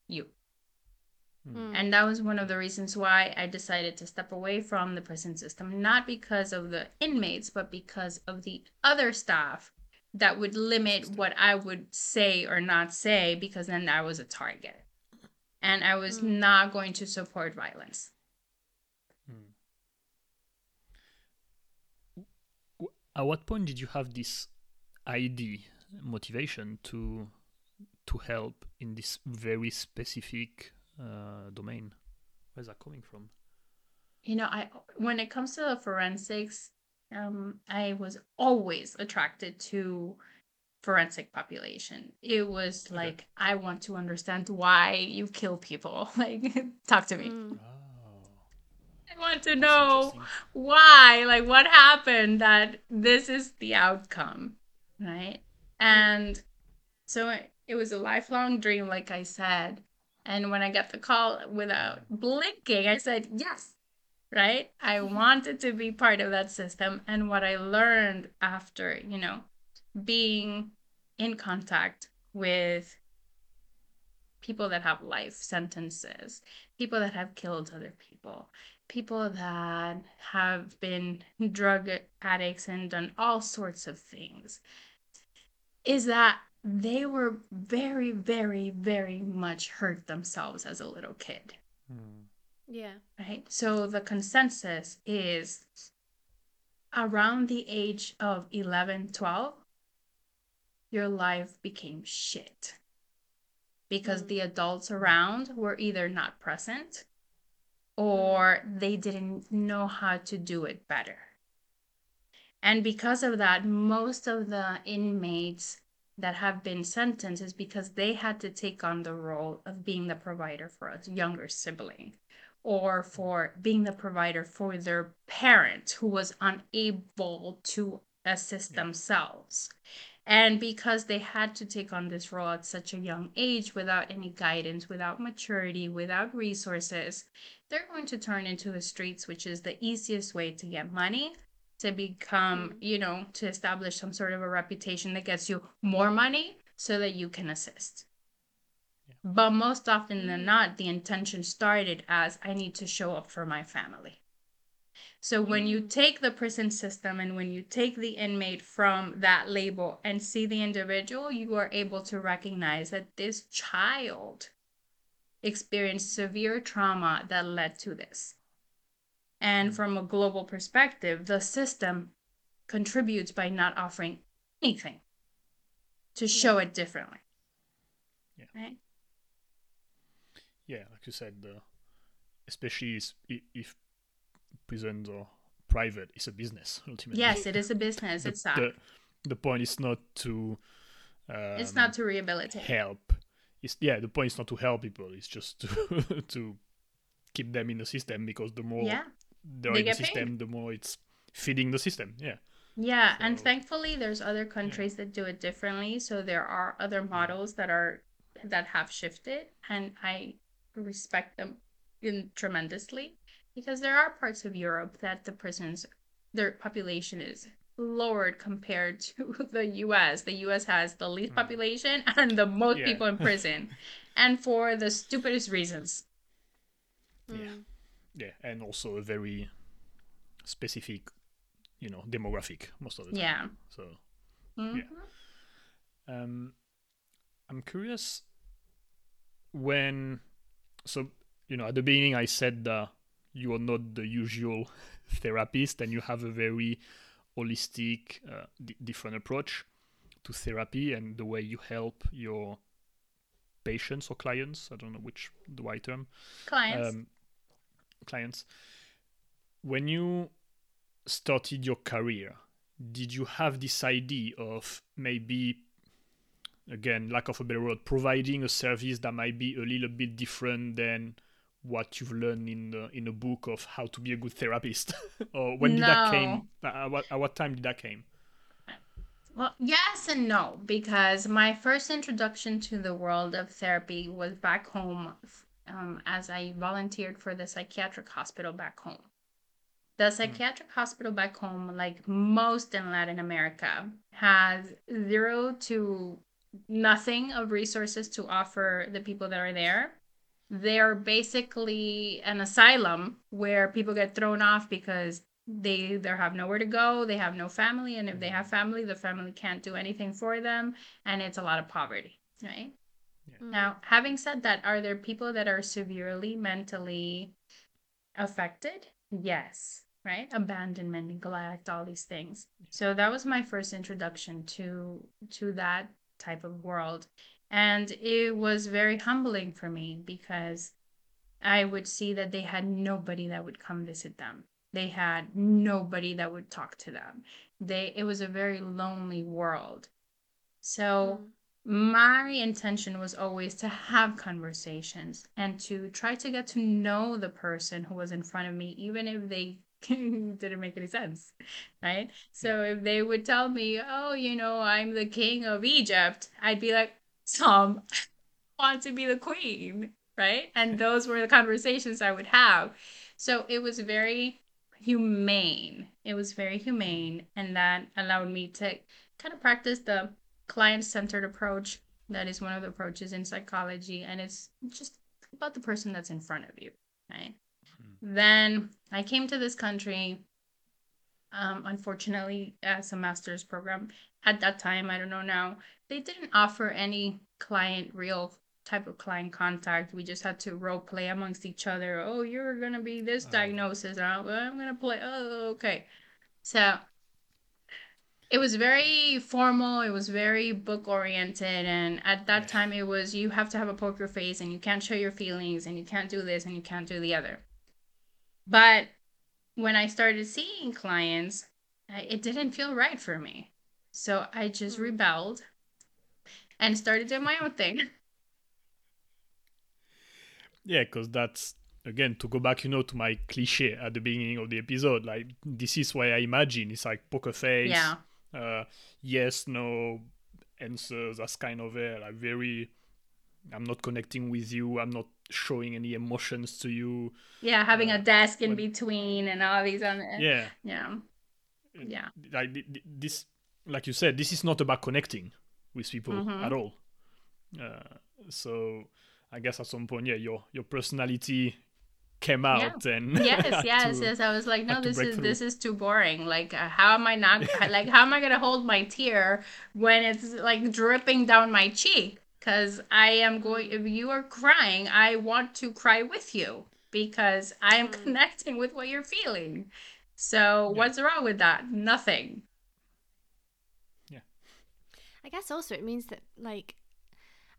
Mm. And that was one of the reasons why I decided to step away from the prison system, not because of the inmates, but because of the other staff that would limit what I would say or not say, because then I was a target. And I was mm. not going to support violence. Mm. At what point did you have this ID motivation to to help in this very specific uh, domain? Where's that coming from? You know, I when it comes to forensics, um, I was always attracted to forensic population. It was okay. like I want to understand why you kill people. Like, talk to me. Mm. Oh. I want to know why, like what happened that this is the outcome, right? And so it, it was a lifelong dream, like I said. And when I got the call without blinking, I said, yes, right? I mm-hmm. wanted to be part of that system. And what I learned after, you know, being in contact with people that have life sentences, people that have killed other people, people that have been drug addicts and done all sorts of things, is that they were very, very, very much hurt themselves as a little kid. Mm. Yeah. Right? So the consensus is around the age of 11, 12, your life became shit because mm. the adults around were either not present or they didn't know how to do it better. And because of that, most of the inmates that have been sentenced is because they had to take on the role of being the provider for a younger sibling or for being the provider for their parent who was unable to assist themselves. And because they had to take on this role at such a young age without any guidance, without maturity, without resources, they're going to turn into the streets, which is the easiest way to get money to become, mm-hmm. you know, to establish some sort of a reputation that gets you more money so that you can assist. Yeah. But most often than not, the intention started as I need to show up for my family. So when you mm. take the prison system and when you take the inmate from that label and see the individual, you are able to recognize that this child experienced severe trauma that led to this And from a global perspective, the system contributes by not offering anything to show it differently. Yeah. Right? Yeah, like you said, uh, especially if prisons are private, it's a business ultimately. Yes, it is a business. the, It's the, the point is not to um, it's not to rehabilitate. help. It's yeah, the point is not to help people. It's just to to keep them in the system because the more Yeah. They're They in the get paid. system, the more it's feeding the system. Yeah. Yeah, and thankfully there's other countries that do it differently. So there are other models that are that have shifted and I respect them in tremendously because there are parts of Europe that the prisons their population is lowered compared to the US. The US has the least Mm. population and the most Yeah. people in prison. and for the stupidest reasons. Yeah. Mm. Yeah, and also a very specific, you know, demographic most of the time. Yeah. So Mhm. Um, I'm curious when, so you know, at the beginning I said that you are not the usual therapist and you have a very holistic, uh, d- different approach to therapy and the way you help your patients or clients. I don't know which the right term Clients. um, clients. When you started your career, did you have this idea of maybe, again, lack of a better word, providing a service that might be a little bit different than what you've learned in the, in a book of how to be a good therapist, or when did that came? Uh, at what, at what time did that came? Well, yes and no, because my first introduction to the world of therapy was back home um, as I volunteered for the psychiatric hospital back home. The psychiatric hospital back home, like most in Latin America, has zero to nothing of resources to offer the people that are there. They're basically an asylum where people get thrown off because they either have nowhere to go, they have no family, and if they have family, the family can't do anything for them, and it's a lot of poverty, right? Mm. Now, having said that, are there people that are severely mentally affected? Yes, right? Abandonment, neglect, all these things. So that was my first introduction to to that type of world. And it was very humbling for me because I would see that they had nobody that would come visit them. They had nobody that would talk to them. They it was a very lonely world. So Mm. My intention was always to have conversations and to try to get to know the person who was in front of me, even if they didn't make any sense, right? So if they would tell me, "Oh, you know, I'm the king of Egypt," I'd be like, "Tom, I want to be the queen," right? And those were the conversations I would have. So it was very humane. It was very humane, and that allowed me to kind of practice the client centered approach. That is one of the approaches in psychology, and it's just about the person that's in front of you, right? Then I came to this country, um, unfortunately, as a master's program. At that time, I don't know now, they didn't offer any client, real type of client contact. We just had to role play amongst each other. Oh, you're gonna be this Oh. diagnosis. I'm I'm gonna play. Oh, okay. So it was very formal it was very book oriented and at that Yeah. time it was you have to have a poker face and you can't show your feelings and you can't do this and you can't do the other but when i started seeing clients it didn't feel right for me so i just Hmm. rebelled and started doing my own thing Yeah, because that's again to go back, you know, to my cliche at the beginning of the episode. Like this is why I imagine it's like poker face. yeah Uh, yes, no answers. That's kind of a Like very. I'm not connecting with you. I'm not showing any emotions to you. yeah having a Uh, desk in when- between and all these other Yeah. yeah Yeah. Like th- th- this, like you said, this is not about connecting with people Mhm. at all. Uh, so I guess at some point, yeah, your your personality came out and yes yes to- yes i was like no this is through. this is too boring like uh, how am i not like how am i gonna hold my tear when it's like dripping down my cheek because i am going if you are crying i want to cry with you because I am Mm. connecting with what you're feeling. So Yeah. what's wrong with that? Nothing. Yeah. I guess also it means that like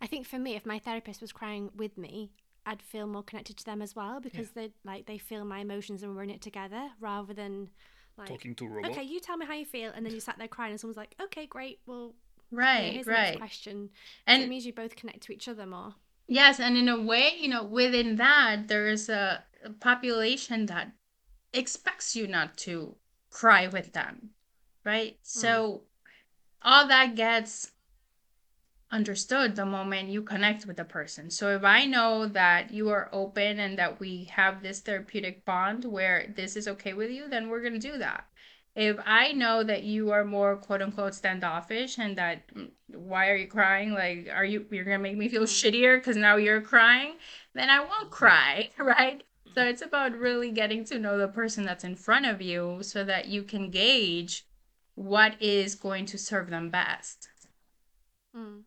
I think for me if my therapist was crying with me I'd feel more connected to them as well because they like they feel my emotions and we're in it together rather than like Talking to a robot. okay you tell me how you feel and then you sat there crying and someone's like okay great well yeah, Right, here's the next right. question so it means you both connect to each other more yes, and in a way, you know, within that there is a, a population that expects you not to cry with them. Right? Hmm. So all that gets understood the moment you connect with the person. So if I know that you are open and that we have this therapeutic bond where this is okay with you, then we're going to do that. If I know that you are more quote unquote standoffish and that "Mm, why are you crying? Like, are you you're gonna make me feel shittier because now you're crying? Then I won't cry, right? So it's about really getting to know the person that's in front of you so that you can gauge what is going to serve them best. Mm.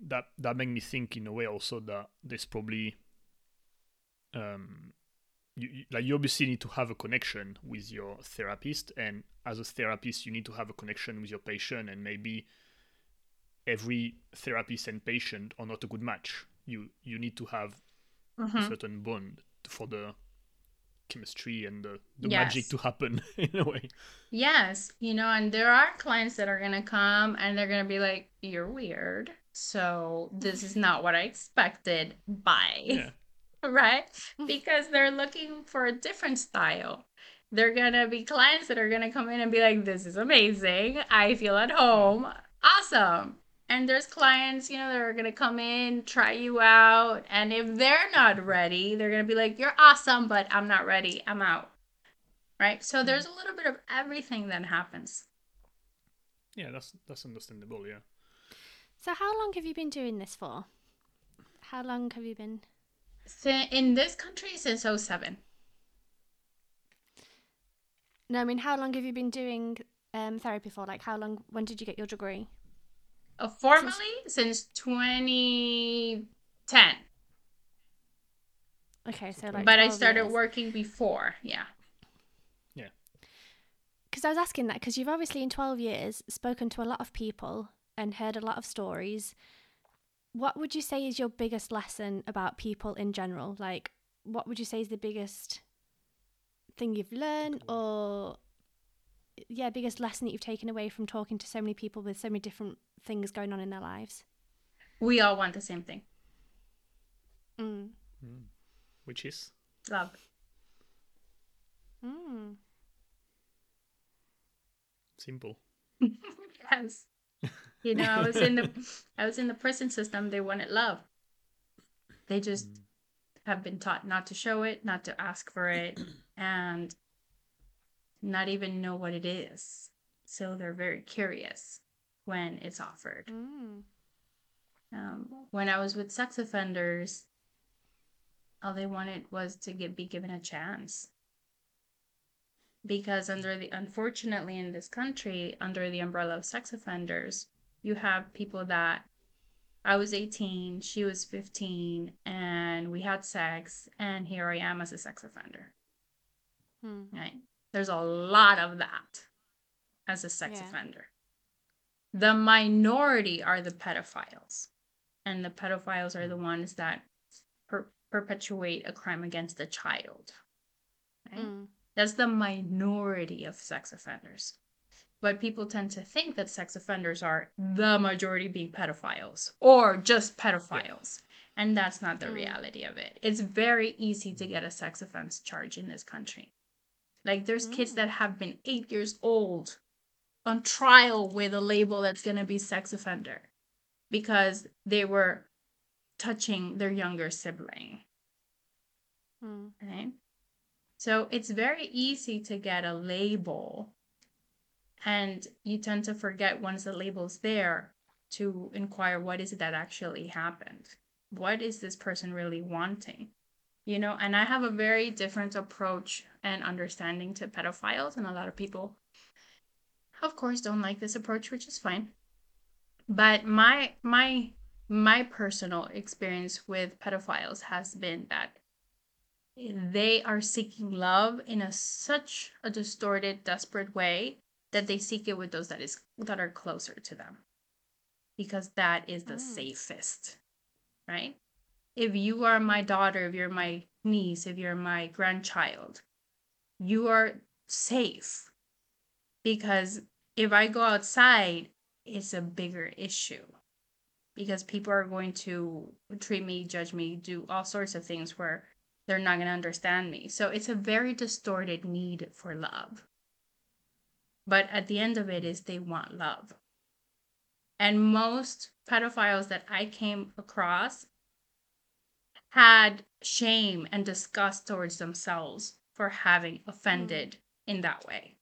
that that made me think in a way also that there's probably um you, you- like you obviously need to have a connection with your therapist and as a therapist you need to have a connection with your patient and maybe every therapist and patient are not a good match you you need to have a Mhm. certain bond for the chemistry and the, the Yes. magic to happen in a way Yes, you know, and there are clients that are gonna come and they're gonna be like, "You're weird." So this is not what I expected. Bye. yeah right? Because they're looking for a different style. They're gonna be clients that are gonna come in and be like, "This is amazing. I feel at home. Awesome." And there's clients, you know, that are gonna come in, try you out, and if they're not ready, they're gonna be like, "You're awesome, but I'm not ready. I'm out." Right? So there's a little bit of everything that happens. yeah that's that's understandable yeah so how long have you been doing this for how long have you been So in this country since 07. no I mean how long have you been doing um, therapy for like how long when did you get your degree Uh, formally since 2010. okay so like but I started years. working before. Yeah. Yeah. because I was asking that because you've obviously in 12 years spoken to a lot of people and heard a lot of stories. What would you say is your biggest lesson about people in general? Like, what would you say is the biggest thing you've learned or, yeah, biggest lesson that you've taken away from talking to so many people with so many different things going on in their lives? We all want the same thing Mm. which is love. Mm. simple yes. You know, I was in the I was in the prison system. They wanted love. They just have been taught not to show it, not to ask for it, and not even know what it is. So they're very curious when it's offered. Mm. Um, when I was with sex offenders, all they wanted was to get be given a chance. Because under the unfortunately in this country, under the umbrella of sex offenders, you have people that I was 18, she was 15, and we had sex, and here I am as a sex offender. Mm. Right? There's a lot of that as a sex Yeah. offender. The minority are the pedophiles, and the pedophiles are the ones that per- perpetuate a crime against a child. Right? Mm. That's the minority of sex offenders. But people tend to think that sex offenders are the majority being pedophiles or just pedophiles. And that's not the Mm. reality of it. It's very easy to get a sex offense charge in this country. Like there's kids Mm. that have been eight years old on trial with a label that's going to be sex offender because they were touching their younger sibling. Mm. Right? So it's very easy to get a label, and you tend to forget once the label's there to inquire what is it that actually happened? What is this person really wanting? You know, and I have a very different approach and understanding to pedophiles, and a lot of people, of course, don't like this approach, which is fine. But my my my personal experience with pedophiles has been that they are seeking love in a such a distorted, desperate way that they seek it with those that is that are closer to them. Because that is the Mm. safest. Right? If you are my daughter, if you're my niece, if you're my grandchild, you are safe. Because if I go outside, it's a bigger issue. Because people are going to treat me, judge me, do all sorts of things where they're not going to understand me. So it's a very distorted need for love. But at the end of it is they want love. And most pedophiles that I came across had shame and disgust towards themselves for having offended in that way.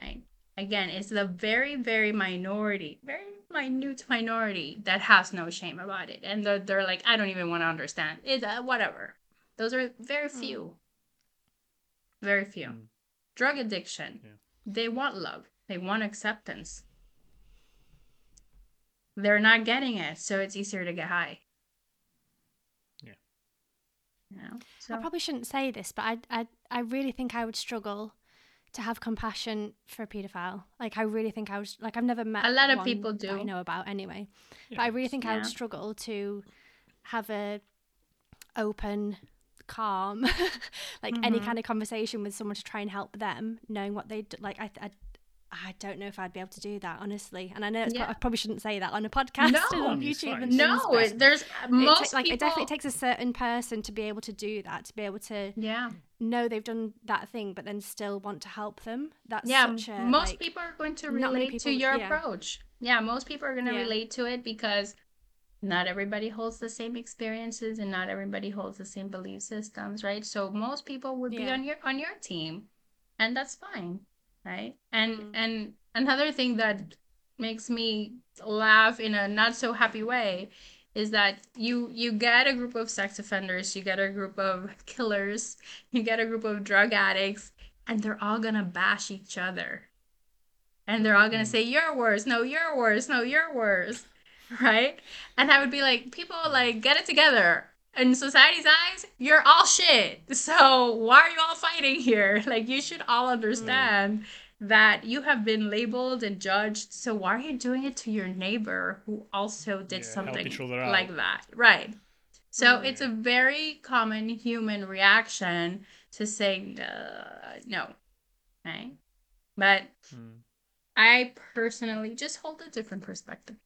Right? Again, it's the very, very minority, very minute minority that has no shame about it. And they're, they're like, I don't even want to understand. It's uh, whatever. Those are very few. Very few. Mm. Drug addiction. Yeah. They want love. They want acceptance. They're not getting it, so it's easier to get high. Yeah. You know? So I probably shouldn't say this, but I, I, I really think I would struggle to have compassion for a paedophile. Like I really think I was like I've never met A lot of people that I do. know about anyway. Yeah, But I really think I would struggle to have a open, calm, like any Mhm. kind of conversation with someone to try and help them, knowing what they d- like. I, I, I don't know if I'd be able to do that honestly. And I know it's pro- I probably shouldn't say that on a podcast No, and on YouTube and things. no, but it, there's it ta- most like people. it definitely takes a certain person to be able to do that, to be able to yeah, know they've done that thing, but then still want to help them. That's yeah. such a most like, people are going to not many relate to your yeah. approach. Yeah, most people are going to Yeah. relate to it because not everybody holds the same experiences and not everybody holds the same belief systems, right? So most people would be on your on your team, and that's fine, right? And Mm. and another thing that makes me laugh in a not so happy way is that you you get a group of sex offenders, you get a group of killers, you get a group of drug addicts, and they're all gonna bash each other. And they're all gonna Mm. say, You're worse, no, you're worse, no, you're worse. Right? And I would be like, people like get it together. In society's eyes, you're all shit. So why are you all fighting here? Like you should all understand that you have been labeled and judged. So why are you doing it to your neighbor who also did Yeah, something each other out. like that? Right. So Mm. it's a very common human reaction to say uh, no, right? But Mm. I personally just hold a different perspective.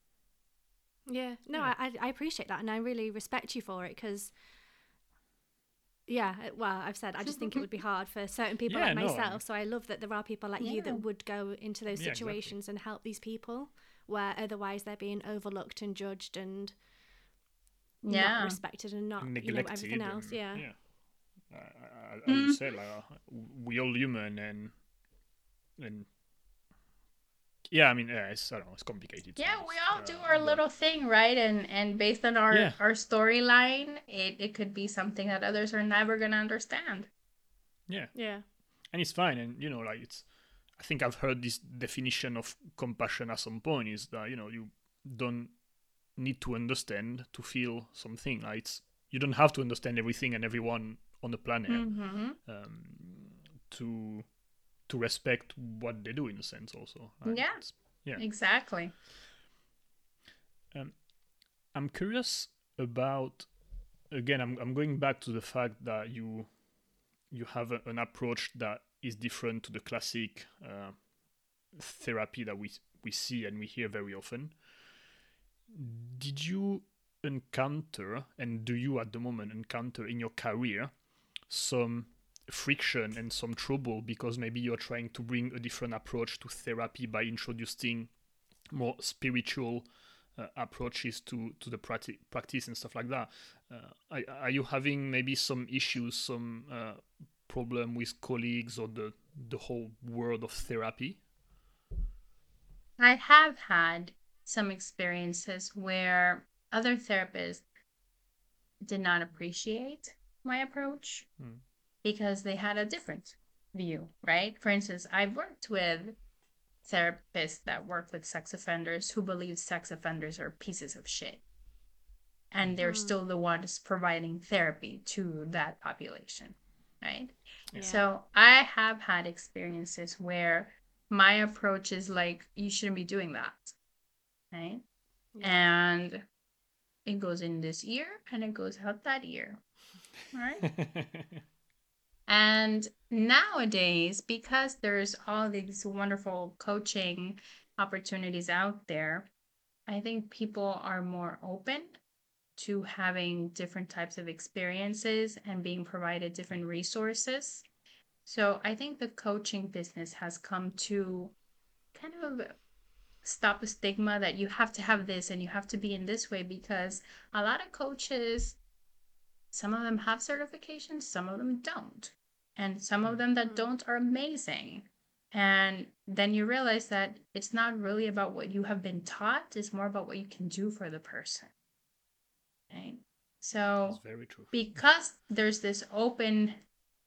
Yeah, no, Yeah. I, I I appreciate that, and I really respect you for it because, yeah, well, I've said I just think it would be hard for certain people Yeah, like myself. mean- so I love that there are people like you that would go into those Yeah, exactly. situations and help these people where otherwise they're being overlooked and judged and not respected and not you know neglected. everything else. and- Yeah, yeah. Uh, I- I- as Mm. said, like uh, we all human, and and yeah, I mean, yeah, it's I don't know, it's complicated. Yeah, sometimes, we all uh, do our but- little thing, right? And and based on our Yeah. our storyline, it, it could be something that others are never gonna understand. Yeah, yeah, and it's fine, and you know, like it's. I think I've heard this definition of compassion at some point is that you know you don't need to understand to feel something. Like it's you don't have to understand everything and everyone on the planet. Mm-hmm. um, to to respect what they do in a sense also right? Yeah. Yeah Exactly. um, i'm curious about again I'm, I'm going back to the fact that you you have a, an approach that is different to the classic uh, therapy that we we see and we hear very often did you encounter and do you at the moment encounter in your career some friction and some trouble because maybe you're trying to bring a different approach to therapy by introducing more spiritual uh, approaches to to the practi- practice and stuff like that. Uh, are, are you having maybe some issues some uh, problem with colleagues or the the whole world of therapy? I have had some experiences where other therapists did not appreciate my approach. Hmm. Because they had a different view, right? For instance, I've worked with therapists that work with sex offenders who believe sex offenders are pieces of shit. and they're mm. still the ones providing therapy to that population, right? Yeah. So I have had experiences where my approach is like, you shouldn't be doing that, right? And it goes in this ear and it goes out that ear, right? And nowadays, because there's all these wonderful coaching opportunities out there, I think people are more open to having different types of experiences and being provided different resources. So I think the coaching business has come to kind of stop the stigma that you have to have this and you have to be in this way because a lot of coaches some of them have certifications some of them don't and some of them that mm-hmm. don't are amazing and then you realize that it's not really about what you have been taught it's more about what you can do for the person right so That's very true. because there's this open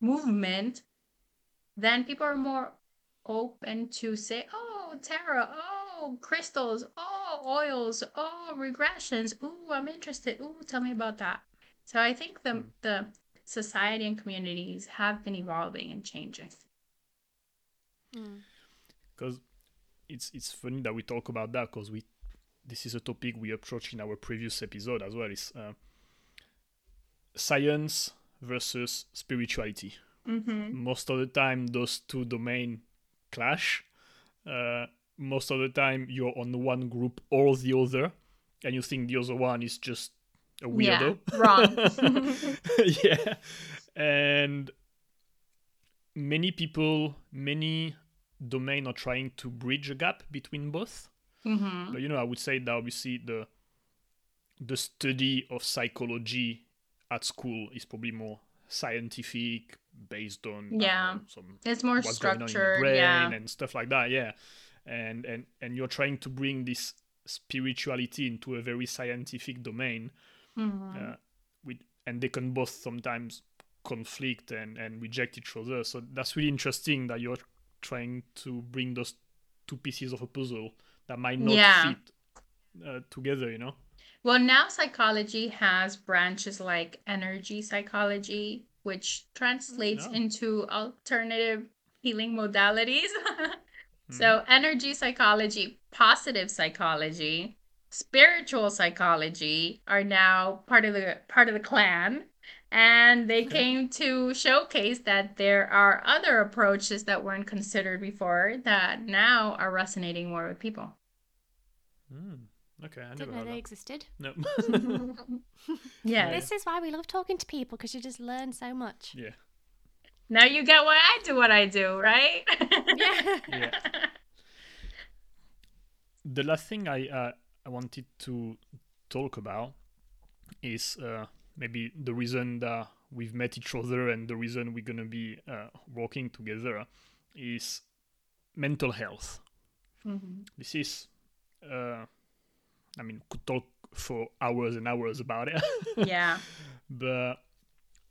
movement, then people are more open to say, oh, tarot, oh, crystals, oh, oils, oh, regressions. Ooh, I'm interested. Ooh, tell me about that. So I think the hmm. the society and communities have been evolving and changing. because it's it's funny that we talk about that because we this is a topic we approached in our previous episode as well is uh, science versus spirituality Mm-hmm. most of the time those two domains clash uh, most of the time you're on one group or the other and you think the other one is just a weirdo Yeah, wrong. yeah and many people many domain are trying to bridge a gap between both mm-hmm. but you know i would say that obviously the the study of psychology at school is probably more scientific based on Yeah. know, some It's more what's going on in the structured. brain Yeah. and stuff like that yeah and and and you're trying to bring this spirituality into a very scientific domain Mhm. uh, with and they can both sometimes conflict and and reject each other so that's really interesting that you're trying to bring those two pieces of a puzzle that might not Yeah. fit uh, together you know Well, now psychology has branches like energy psychology, which translates Oh. into alternative healing modalities. So, energy psychology, positive psychology, spiritual psychology are now part of the part of the clan. And they came to showcase that there are other approaches that weren't considered before that now are resonating more with people. Hmm. okay i never Didn't know heard they that existed. no Yeah. This is why we love talking to people because you just learn so much. yeah Now you get why I do what I do, right? Yeah. Yeah. the last thing I uh, I wanted to talk about is uh, maybe the reason that we've met each other and the reason we're gonna be uh, working together is mental health. Mhm. This is, uh, I mean, could talk for hours and hours about it, Yeah. but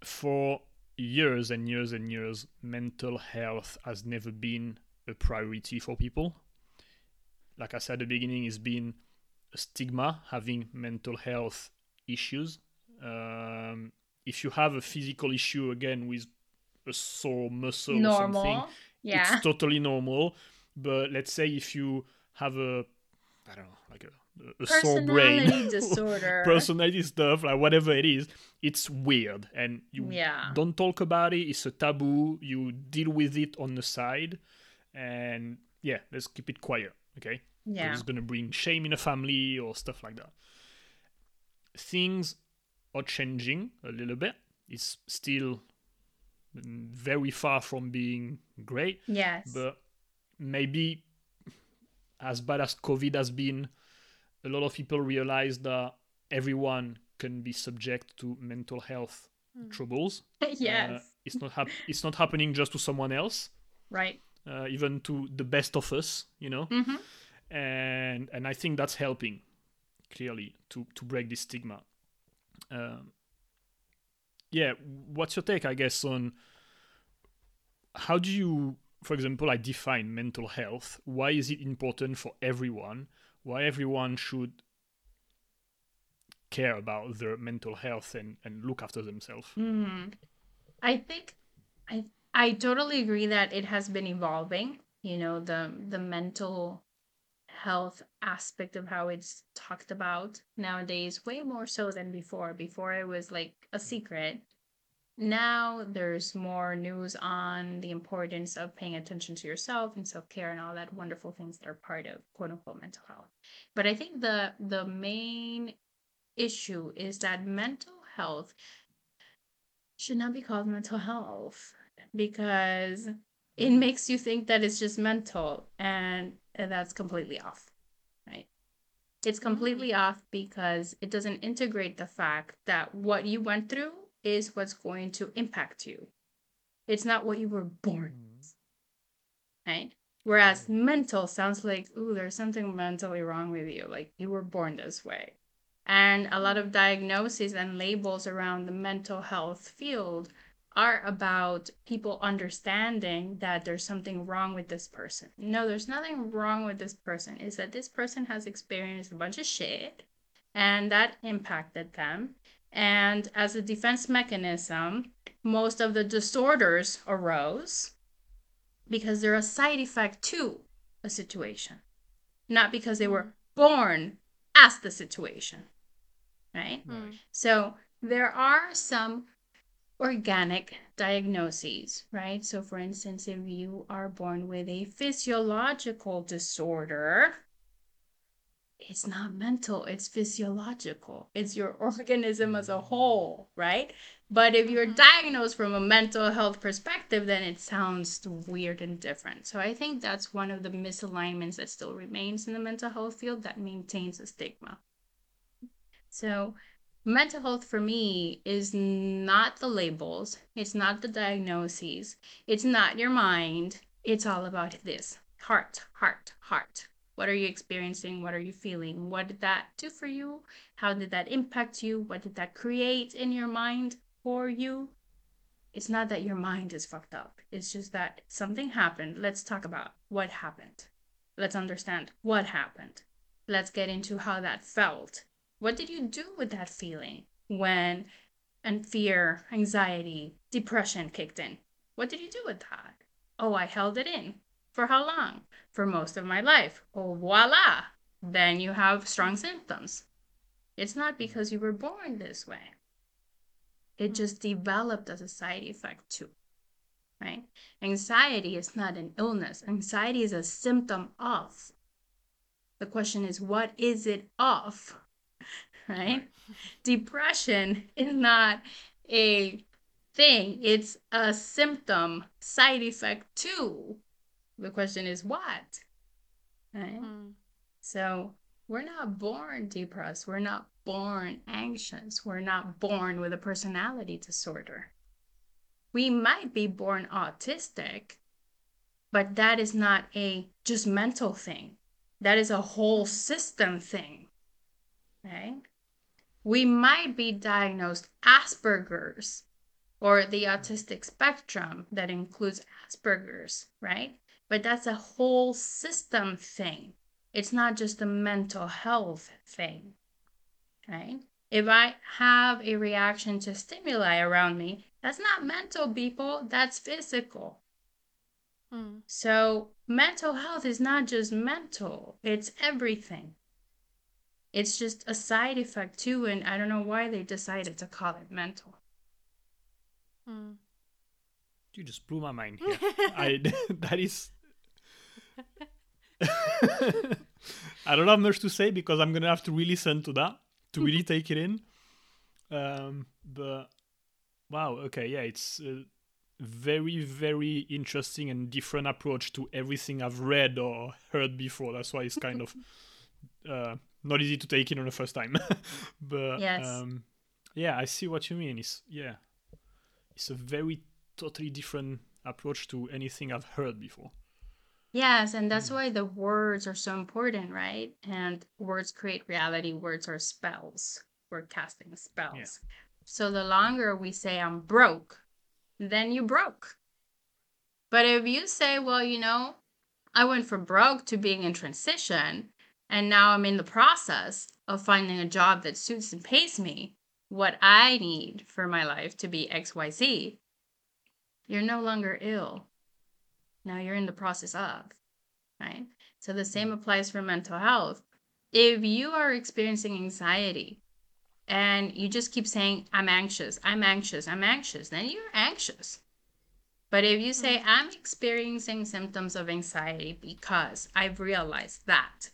for years and years and years, mental health has never been a priority for people. Like I said at the beginning, it's been stigma having mental health issues. Um, if you have a physical issue again with a sore muscle or something, Yeah. it's totally normal. But let's say if you have a, I don't know, like a, a sore brain, Personality disorder. personality stuff, like whatever it is, it's weird, and you Yeah. don't talk about it. It's a taboo. You deal with it on the side, and yeah, let's keep it quiet, okay? Yeah. It's gonna bring shame in a family or stuff like that. Things are changing a little bit. It's still mm, very far from being great, Yes. but maybe as bad as COVID has been, a lot of people realize that everyone can be subject to mental health troubles. yes. Uh, it's not hap- it's not happening just to someone else, right. uh, even to the best of us, you know. hmm And and I think that's helping clearly to to break this stigma. Um, yeah, what's your take, I guess, on how do you, for example, I define mental health? Why is it important for everyone? Why everyone should care about their mental health and, and look after themselves. Mm-hmm. I think I I totally agree that it has been evolving. You know, the the mental health aspect of how it's talked about nowadays way more so than before. Before it was like a secret. Now there's more news on the importance of paying attention to yourself and self-care and all that wonderful things that are part of quote unquote mental health. But I think the the main issue is that mental health should not be called mental health because it makes you think that it's just mental and, and that's completely off right? It's mm-hmm. completely off because it doesn't integrate the fact that what you went through is what's going to impact you. It's not what you were born with mm-hmm. right? Whereas mental sounds like ooh there's something mentally wrong with you like you were born this way. And a lot of mm-hmm. diagnoses and labels around the mental health field are about people understanding that there's something wrong with this person. No, there's nothing wrong with this person. Is that this person has experienced a bunch of shit and that impacted them. And as a defense mechanism, most of the disorders arose because they're a side effect to a situation, not because they were born as the situation. Right? Mm. So there are some organic diagnoses, right? So, for instance, if you are born with a physiological disorder, it's not mental, it's physiological. It's your organism as a whole, right? But if you're Mhm. diagnosed from a mental health perspective, then it sounds weird and different. So I think that's one of the misalignments that still remains in the mental health field that maintains a stigma. So mental health for me is not the labels, it's not the diagnoses, it's not your mind. It's all about this heart, heart, heart. What are you experiencing? What are you feeling? What did that do for you? How did that impact you? What did that create in your mind for you? It's not that your mind is fucked up. It's just that something happened. Let's talk about what happened. Let's understand what happened. Let's get into how that felt. What did you do with that feeling when and fear, anxiety, depression kicked in? What did you do with that? Oh, I held it in. For how long? For most of my life. Oh, voila. Then you have strong symptoms. It's not mm-hmm. because you were born this way. It mm-hmm. just developed as a side effect too. Right? Anxiety is not an illness. Anxiety is a symptom of. The question is, what is it of? Right? Depression is not a thing, it's a symptom, side effect too. The question is, what? Right? Mm. So we're not born depressed. We're not born anxious. We're not born with a personality disorder. We might be born autistic, but that is not a just mental thing. That is a whole system thing. Right? We might be diagnosed Asperger's or the autistic spectrum that includes Asperger's, right? But that's a whole system thing. It's not just a mental health thing, right? If I have a reaction to stimuli around me, that's not mental, people, that's physical. Mm. So, mental health is not just mental, it's everything. It's just a side effect too, and I don't know why they decided to call it mental. Mm. You just blew my mind here. I that is. I don't have much to say because I'm gonna have to re-listen to that to really take it in. Um, but wow, okay, yeah, it's a very, very interesting and different approach to everything I've read or heard before. That's why it's kind of uh, not easy to take in on the first time. but Yes. um, yeah, I see what you mean. It's yeah, it's a very totally different approach to anything I've heard before. Yes, and that's why the words are so important, right? And words create reality, words are spells. We're casting spells. So the longer we say I'm broke, then you broke. But if you say, well, you know, I went from broke to being in transition, and now I'm in the process of finding a job that suits and pays me what I need for my life to be XYZ, you're no longer ill. Now you're in the process of, right? So the same mm-hmm. applies for mental health. If you are experiencing anxiety and you just keep saying, I'm anxious, I'm anxious, I'm anxious, then you're anxious. But if you say, mm-hmm. I'm experiencing symptoms of anxiety because I've realized that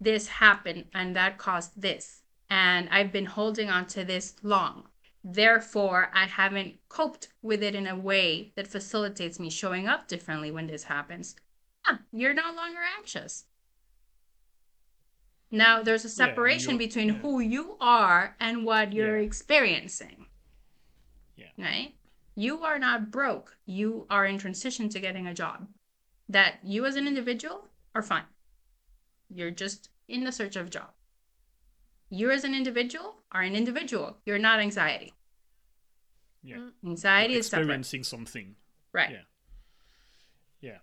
this happened and that caused this, and I've been holding on to this long. Therefore, I haven't coped with it in a way that facilitates me showing up differently when this happens. Ah, you're no longer anxious. Now, there's a separation yeah, between yeah. who you are and what you're Yeah. experiencing. Yeah. Right? You are not broke. You are in transition to getting a job. That you as an individual are fine. You're just in the search of a job. You as an individual are an individual. You're not anxiety. Yeah. Mm-hmm. Anxiety You're is separate. experiencing something. Right. Yeah. Yeah.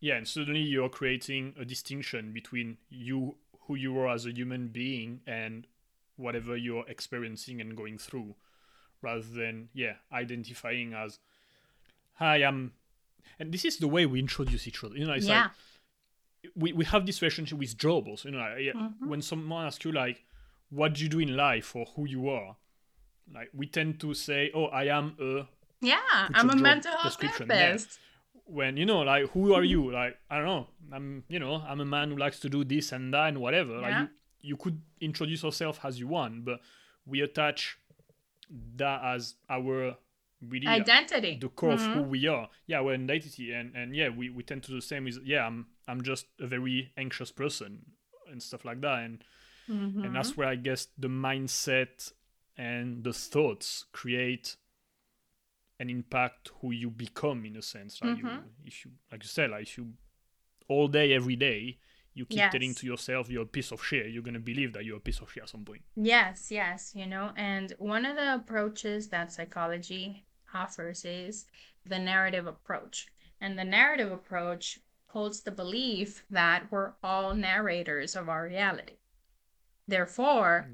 Yeah, and suddenly you're creating a distinction between you who you are as a human being and whatever you're experiencing and going through rather than yeah, identifying as hi, I'm and this is the way we introduce each other. You know, it's yeah. like we, we have this relationship with job also. You know, like, Mhm. when someone asks you like, what do you do in life or who you are, like we tend to say, oh, I am a. yeah. I'm a mental health description, yeah. therapist. When you know, like, who are you? Like, I don't know. I'm, you know, I'm a man who likes to do this and that and whatever. Like, Yeah. you, you could introduce yourself as you want, but we attach that as our really Identity. the core of Mhm. who we are. Yeah, our identity, and and yeah, we, we tend to do the same. Is yeah, I'm I'm just a very anxious person and stuff like that, and Mhm. and that's where I guess the mindset and the thoughts create and impact who you become in a sense. Like you, Mhm. if you like you said, like if you all day every day you keep telling to yourself you're a piece of shit, you're gonna believe that you're a piece of shit at some point. Yes, yes, you know, and one of the approaches that psychology offers is the narrative approach. And the narrative approach holds the belief that we're all narrators of our reality. Therefore,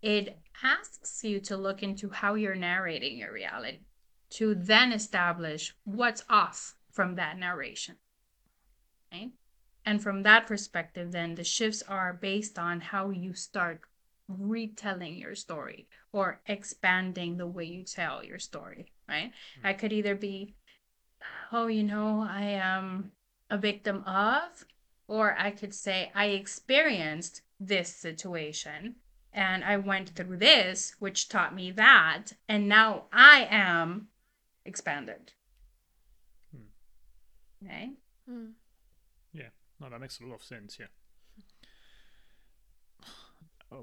it asks you to look into how you're narrating your reality to then establish what's off from that narration. Right? And from that perspective, then the shifts are based on how you start retelling your story or expanding the way you tell your story, right? Hmm. I could either be, oh, you know, I am a victim of, or I could say, I experienced this situation and I went through this, which taught me that, and now I am expanded. Hmm. Okay? Hmm. Yeah. No, that makes a lot of sense. Yeah. Uh,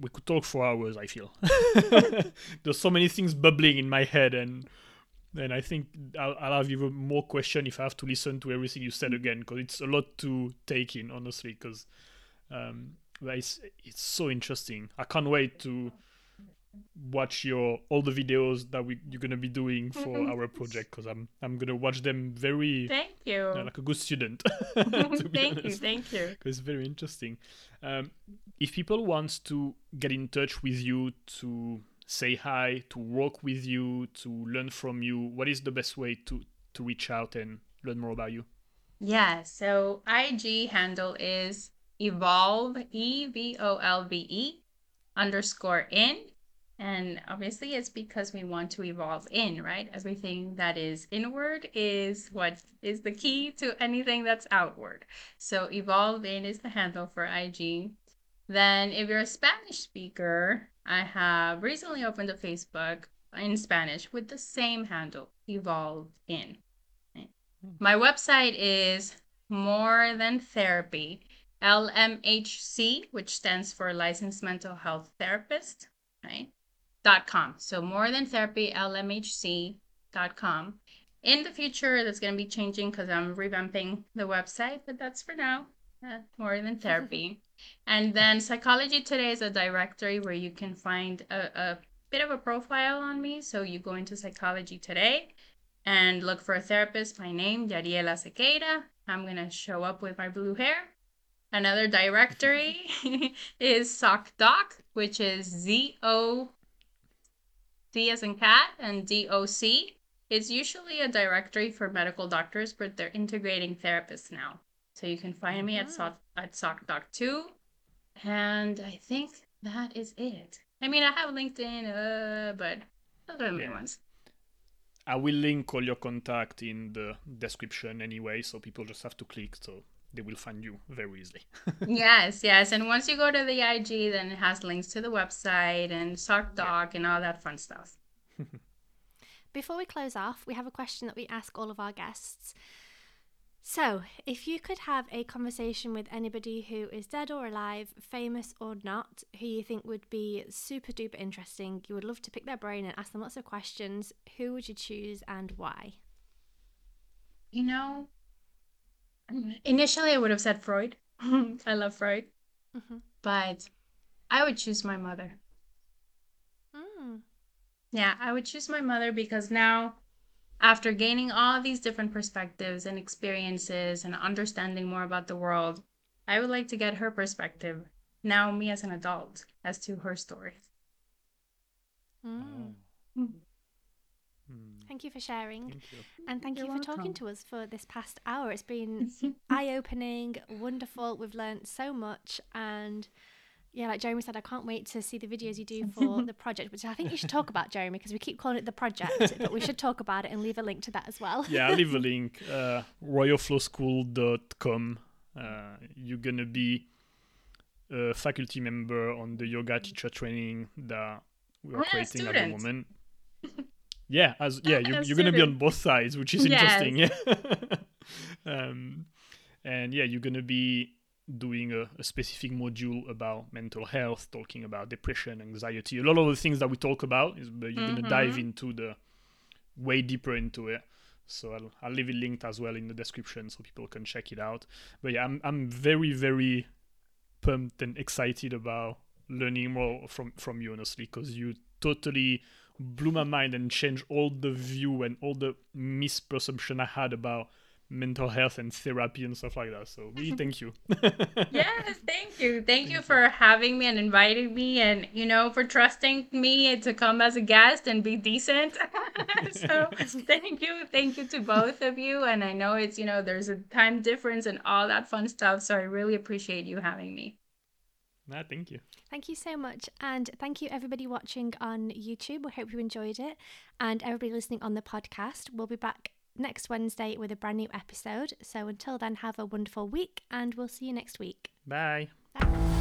we could talk for hours. I feel there's so many things bubbling in my head, and and I think I'll, I'll have even more question if I have to listen to everything you said again, because it's a lot to take in, honestly. Because um, it's it's so interesting. I can't wait to watch your all the videos that we you're gonna be doing for our project because I'm I'm gonna watch them very Thank you. like a good student. thank you. Thank you. Because it's very interesting. Um, if people want to get in touch with you, to say hi, to work with you, to learn from you, what is the best way to to reach out and learn more about you? Yeah, so IG handle is evolve E V O L V E underscore in. And obviously it's because we want to evolve in, right? Everything that is inward is what is the key to anything that's outward. So evolve in is the handle for IG. Then if you're a Spanish speaker, I have recently opened a Facebook in Spanish with the same handle, evolve in. Mm-hmm. My website is More Than Therapy, LMHC, which stands for Licensed Mental Health Therapist, right? Dot com. So More Than Therapy, LMHC dot com. In the future, that's going to be changing because I'm revamping the website, but that's for now. Uh, more than therapy. and then Psychology Today is a directory where you can find a, a bit of a profile on me. So you go into Psychology Today and look for a therapist. My name, Yariela Sequeira. I'm going to show up with my blue hair Another directory is ZocDoc, which is Z O C as in cat and D O C. It's usually a directory for medical doctors, but they're integrating therapists now. So you can find me at Soc at ZocDoc too. And I think that is it. I mean, I have LinkedIn, uh, but those are the main ones. I will link all your contact in the description anyway, so people just have to click, so they will find you very easily. yes, yes. And once you go to the IG, then it has links to the website and ZocDoc and all that fun stuff. Before we close off, we have a question that we ask all of our guests. So, if you could have a conversation with anybody who is dead or alive, famous or not, who you think would be super duper interesting, you would love to pick their brain and ask them lots of questions, who would you choose and why? You know, initially I would have said Freud. I love Freud. Mm-hmm. But I would choose my mother. Mm. Yeah, I would choose my mother because now, after gaining all these different perspectives and experiences and understanding more about the world, I would like to get her perspective, now me as an adult, as to her story. Mm. Hmm, Thank you for sharing. thank you. And thank You're you for talking to us for this past hour. It's been eye opening, wonderful. We've learned so much. And yeah, like Jeremy said, I can't wait to see the videos you do for the project, which I think you should talk about, Jeremy, because we keep calling it the project, but we should talk about it and leave a link to that as well. Yeah, I'll leave a link. Uh, royalflowschool.com. Uh, you're gonna be a faculty member on the yoga teacher training that we are Ah, creating at the moment. Yeah, as yeah, you're, you're gonna be on both sides, which is Yes. interesting. Yeah. um, and yeah, you're gonna be doing a, a specific module about mental health, talking about depression, anxiety, a lot of the things that we talk about. Is but you're gonna dive Mhm. into the way deeper into it. So I'll, I'll leave it linked as well in the description so people can check it out. But yeah, I'm I'm very very pumped and excited about learning more from from you honestly because you totally blew my mind and changed all the view and all the misperception I had about mental health and therapy and stuff like that. So really thank you. yes, thank you. Thank you for having me and inviting me and, you know, for trusting me to come as a guest and be decent. so thank you. Thank you to both of you. And I know it's, you know, there's a time difference and all that fun stuff. So I really appreciate you having me. Nah, thank you. Thank you so much. And thank you, everybody watching on YouTube. We hope you enjoyed it. And everybody listening on the podcast. We'll be back next Wednesday with a brand new episode. So until then, have a wonderful week and we'll see you next week. Bye. Bye.